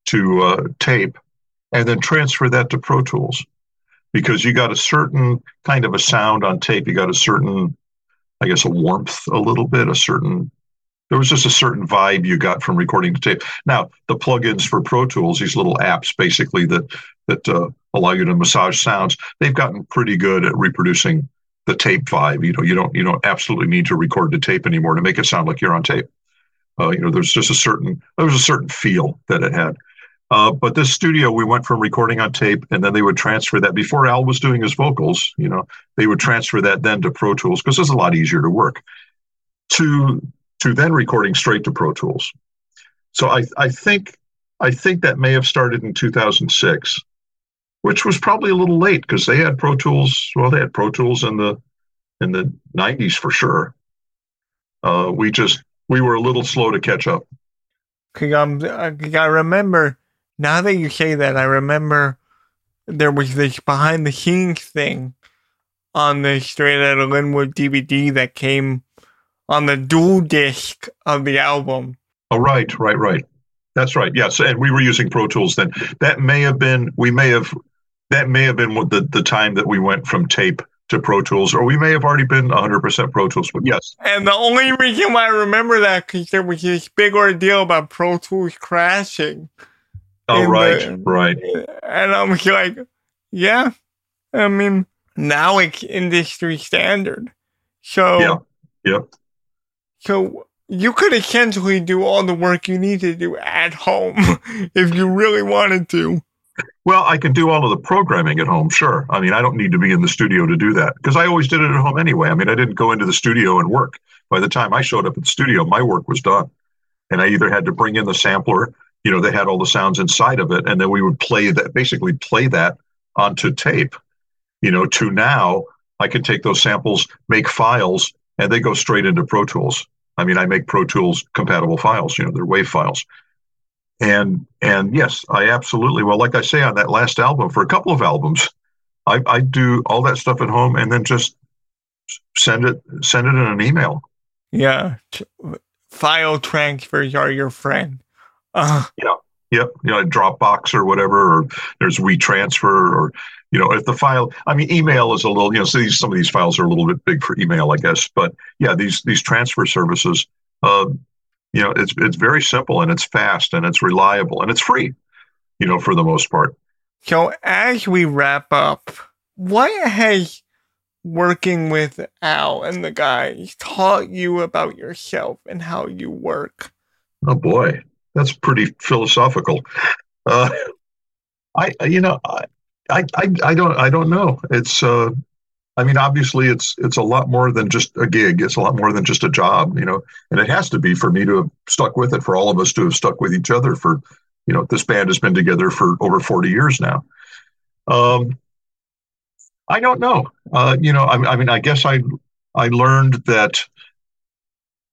to uh, tape and then transfer that to Pro Tools because you got a certain kind of a sound on tape. You got a certain, I guess, a warmth a little bit, a certain, there was just a certain vibe you got from recording to tape. Now, the plugins for Pro Tools, these little apps basically that, that uh, allow you to massage sounds, they've gotten pretty good at reproducing the tape vibe. You know, you don't, you don't absolutely need to record the tape anymore to make it sound like you're on tape. Uh, you know, there's just a certain, there was a certain feel that it had. Uh, but this studio, we went from recording on tape, and then they would transfer that before Al was doing his vocals. You know, they would transfer that then to Pro Tools because it's a lot easier to work. To to then recording straight to Pro Tools. So I I think I think that may have started in 2006, which was probably a little late because they had Pro Tools. Well, they had Pro Tools in the in the 90s for sure. Uh, we just we were a little slow to catch up.
Um, I remember now that you say that, I remember there was this behind the scenes thing on the Straight Outta Lynwood DVD that came on the dual disc of the album.
Oh, right, right, right. That's right. Yes, and we were using Pro Tools then. That may have been. We may have. That may have been the the time that we went from tape to Pro Tools, or we may have already been 100% Pro Tools, but yes.
And the only reason why I remember that because there was this big ordeal about Pro Tools crashing.
Oh, right, the, right.
And I'm like, yeah, I mean, now it's industry standard. So,
yeah, yep.
So you could essentially do all the work you need to do at home if you really wanted to.
Well, I can do all of the programming at home, sure. I mean, I don't need to be in the studio to do that because I always did it at home anyway. I mean, I didn't go into the studio and work. By the time I showed up at the studio, my work was done. And I either had to bring in the sampler you know, they had all the sounds inside of it, and then we would play that, basically play that onto tape. You know, to now, I can take those samples, make files, and they go straight into Pro Tools. I mean, I make Pro Tools compatible files. You know, they're WAV files. And and yes, I absolutely. Well, like I say on that last album, for a couple of albums, I, I do all that stuff at home and then just send it send it in an email.
Yeah, file transfers are your friend.
Uh, yeah. Yep. You know, Dropbox or whatever, or there's WeTransfer, or you know, if the file. I mean, email is a little. You know, so these, some of these files are a little bit big for email, I guess. But yeah, these these transfer services. Uh, you know, it's it's very simple and it's fast and it's reliable and it's free. You know, for the most part.
So as we wrap up, what has working with Al and the guys taught you about yourself and how you work?
Oh boy that's pretty philosophical. Uh, I, you know, I, I, I don't, I don't know. It's, uh, I mean, obviously, it's it's a lot more than just a gig. It's a lot more than just a job, you know. And it has to be for me to have stuck with it, for all of us to have stuck with each other. For, you know, this band has been together for over forty years now. Um, I don't know. Uh, you know, I, I mean, I guess I I learned that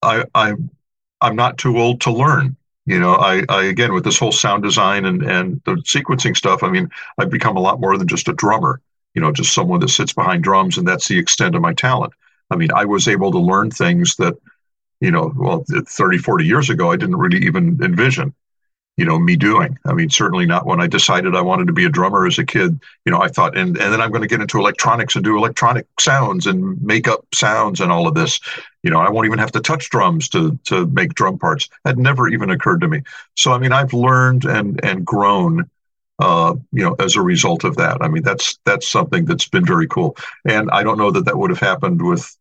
I I I'm not too old to learn you know I, I again with this whole sound design and and the sequencing stuff i mean i've become a lot more than just a drummer you know just someone that sits behind drums and that's the extent of my talent. I mean i was able to learn things that you know well 30 40 years ago i didn't really even envision you know me doing i mean certainly not when i decided i wanted to be a drummer as a kid you know i thought and, and then i'm going to get into electronics and do electronic sounds and make up sounds and all of this you know i won't even have to touch drums to to make drum parts that never even occurred to me so i mean i've learned and and grown uh, you know, as a result of that. I mean, that's that's something that's been very cool, and I don't know that that would have happened with,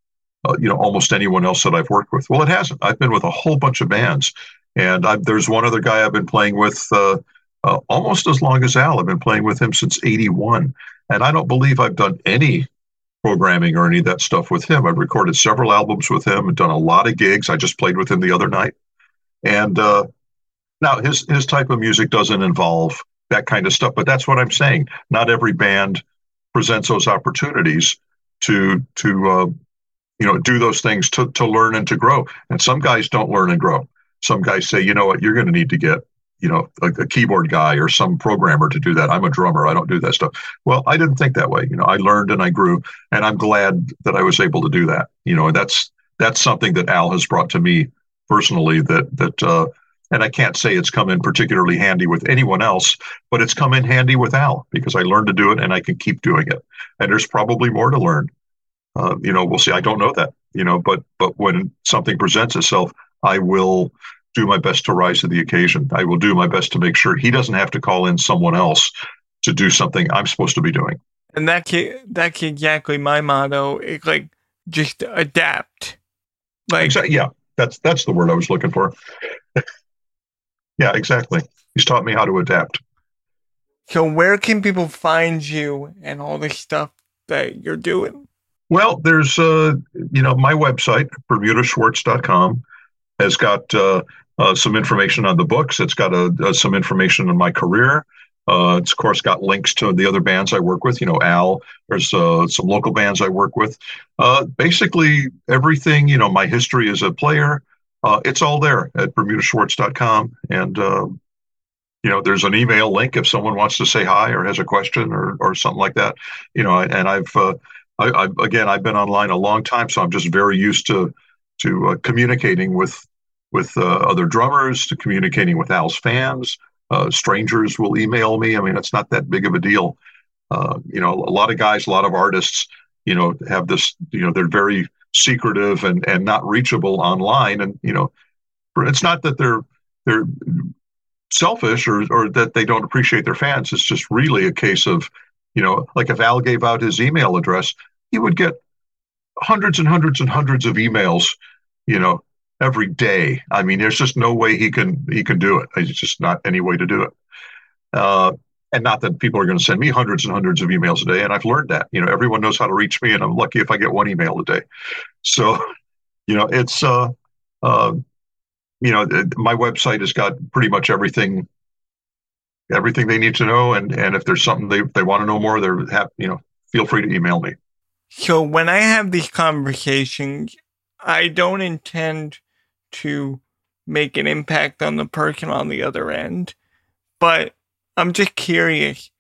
uh, you know, almost anyone else that I've worked with. Well, it hasn't. I've been with a whole bunch of bands, and I, there's one other guy I've been playing with uh, uh, almost as long as Al. I've been playing with him since 81. And I don't believe I've done any programming or any of that stuff with him. I've recorded several albums with him and done a lot of gigs. I just played with him the other night. And uh, now his, his type of music doesn't involve that kind of stuff, but that's what I'm saying. Not every band presents those opportunities to, to, uh, you know, do those things to, to learn and to grow. And some guys don't learn and grow some guys say, you know what, you're going to need to get, you know, a, a, keyboard guy or some programmer to do that. I'm a drummer. I don't do that stuff. Well, I didn't think that way. You know, I learned and I grew, and I'm glad that I was able to do that. You know, and that's that's something that Al has brought to me personally. That that uh, and I can't say it's come in particularly handy with anyone else, but it's come in handy with Al because I learned to do it and I can keep doing it. And there's probably more to learn. Uh, you know, we'll see. I don't know that, you know, but but when something presents itself, I will do my best to rise to the occasion. I will do my best to make sure he doesn't have to call in someone else to do something I'm supposed to be doing.
And that that's exactly my motto. It's like just adapt.
Like exactly, yeah, that's that's the word I was looking for. yeah, exactly. He's taught me how to adapt.
So where can people find you and all the stuff that you're doing?
Well, there's uh, you know, my website, bermudaschwartz.com, has got uh, uh, some information on the books. It's got a, uh, some information on my career. Uh, it's of course got links to the other bands I work with. You know, Al. There's uh, some local bands I work with. Uh, basically, everything. You know, my history as a player. Uh, it's all there at BermudaSchwartz.com, and you know, there's an email link if someone wants to say hi or has a question or or something like that. You know, and I've I, I, again I've been online a long time, so I'm just very used to to uh, communicating with with other drummers, to communicating with Al's fans. Uh, strangers will email me. I mean, it's not that big of a deal. Uh, you know, a lot of guys, a lot of artists, you know, have this, you know, they're very secretive and, and not reachable online. And, you know, it's not that they're, they're selfish or, or that they don't appreciate their fans. It's just really a case of, you know, like if Al gave out his email address, he would get hundreds and hundreds and hundreds of emails, you know, every day. I mean, there's just no way he can he can do it. It's just not any way to do it. Uh, and not that people are going to send me hundreds and hundreds of emails a day. And I've learned that. You know, everyone knows how to reach me, and I'm lucky if I get one email a day. So, you know, it's uh, uh, you know, my website has got pretty much everything everything they need to know and and if there's something they, they want to know more they're you know feel free to email me
so when i have these conversations i don't intend to make an impact on the person on the other end. But I'm just curious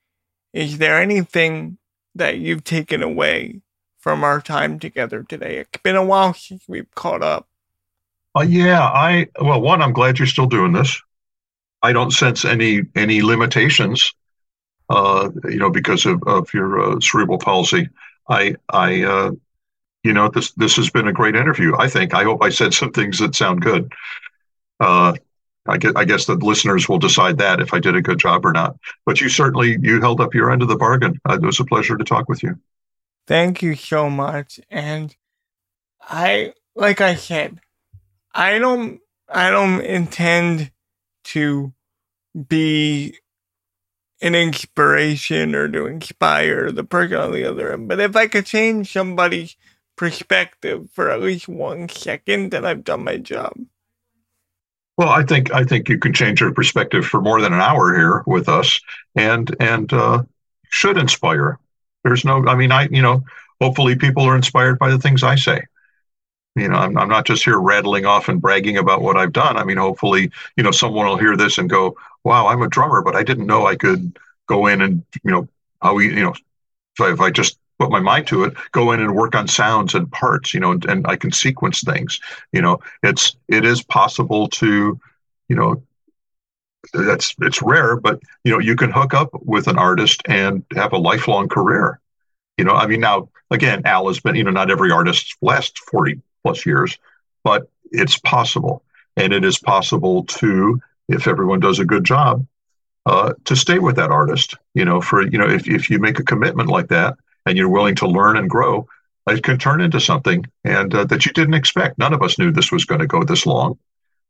is there anything that you've taken away from our time together today? It's been a while since we've caught up.
Uh, yeah, I well, one, I'm glad you're still doing this. I don't sense any any limitations, uh, you know, because of, of your uh, cerebral palsy. I I uh, you know, this this has been a great interview. I think. I hope I said some things that sound good. Uh, I guess, I guess the listeners will decide that if I did a good job or not. But you certainly you held up your end of the bargain. Uh, it was a pleasure to talk with you.
Thank you so much. And I, like I said, I don't, I don't intend to be an inspiration or to inspire the person on the other end. But if I could change somebody's perspective for at least one second, then I've done my job.
Well, I think I think you can change your perspective for more than an hour here with us, and and uh, should inspire. There's no, I mean, I you know, hopefully people are inspired by the things I say. You know, I'm I'm not just here rattling off and bragging about what I've done. I mean, hopefully, you know, someone will hear this and go, "Wow, I'm a drummer, but I didn't know I could go in and you know how we you know if I, if I just put my mind to it, go in and work on sounds and parts, you know, and, and I can sequence things. You know, it's it is possible to, you know, that's it's rare, but you know, you can hook up with an artist and have a lifelong career. You know, I mean, now again, Al has been, you know, not every artist lasts 40 plus years, but it's possible. And it is possible to, if everyone does a good job, uh, to stay with that artist. You know, for you know, if if you make a commitment like that, and you're willing to learn and grow, it can turn into something and uh, that you didn't expect. None of us knew this was going to go this long.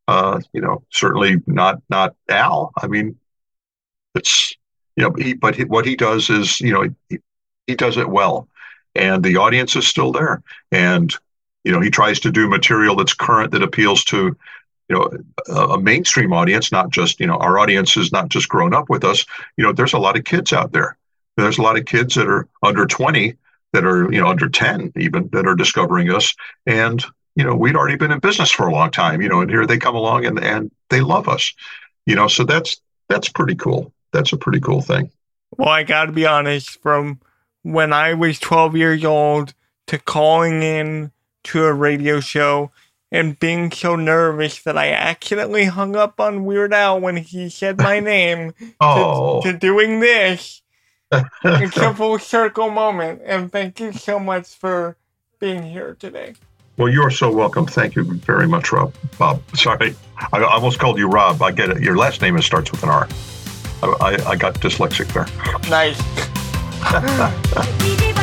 Uh, you know, certainly not not Al. I mean, it's you know, he, but he, what he does is you know he, he does it well, and the audience is still there, and you know he tries to do material that's current that appeals to you know a, a mainstream audience, not just you know our audience is not just grown up with us. You know, there's a lot of kids out there there's a lot of kids that are under 20 that are, you know, under 10 even that are discovering us. And, you know, we'd already been in business for a long time, you know, and here they come along and, and they love us, you know, so that's, that's pretty cool. That's a pretty cool thing.
Well, I got to be honest, from when I was 12 years old to calling in to a radio show and being so nervous that I accidentally hung up on Weird Al when he said my name
Oh,
to, to doing this. It's a full circle moment, and thank you so much for being here today.
well, you are so welcome. Thank you very much, Rob. Bob, sorry, I I almost called you Rob. I get it. Your last name is- starts with an R. I, I, I got dyslexic there.
Nice.
DJ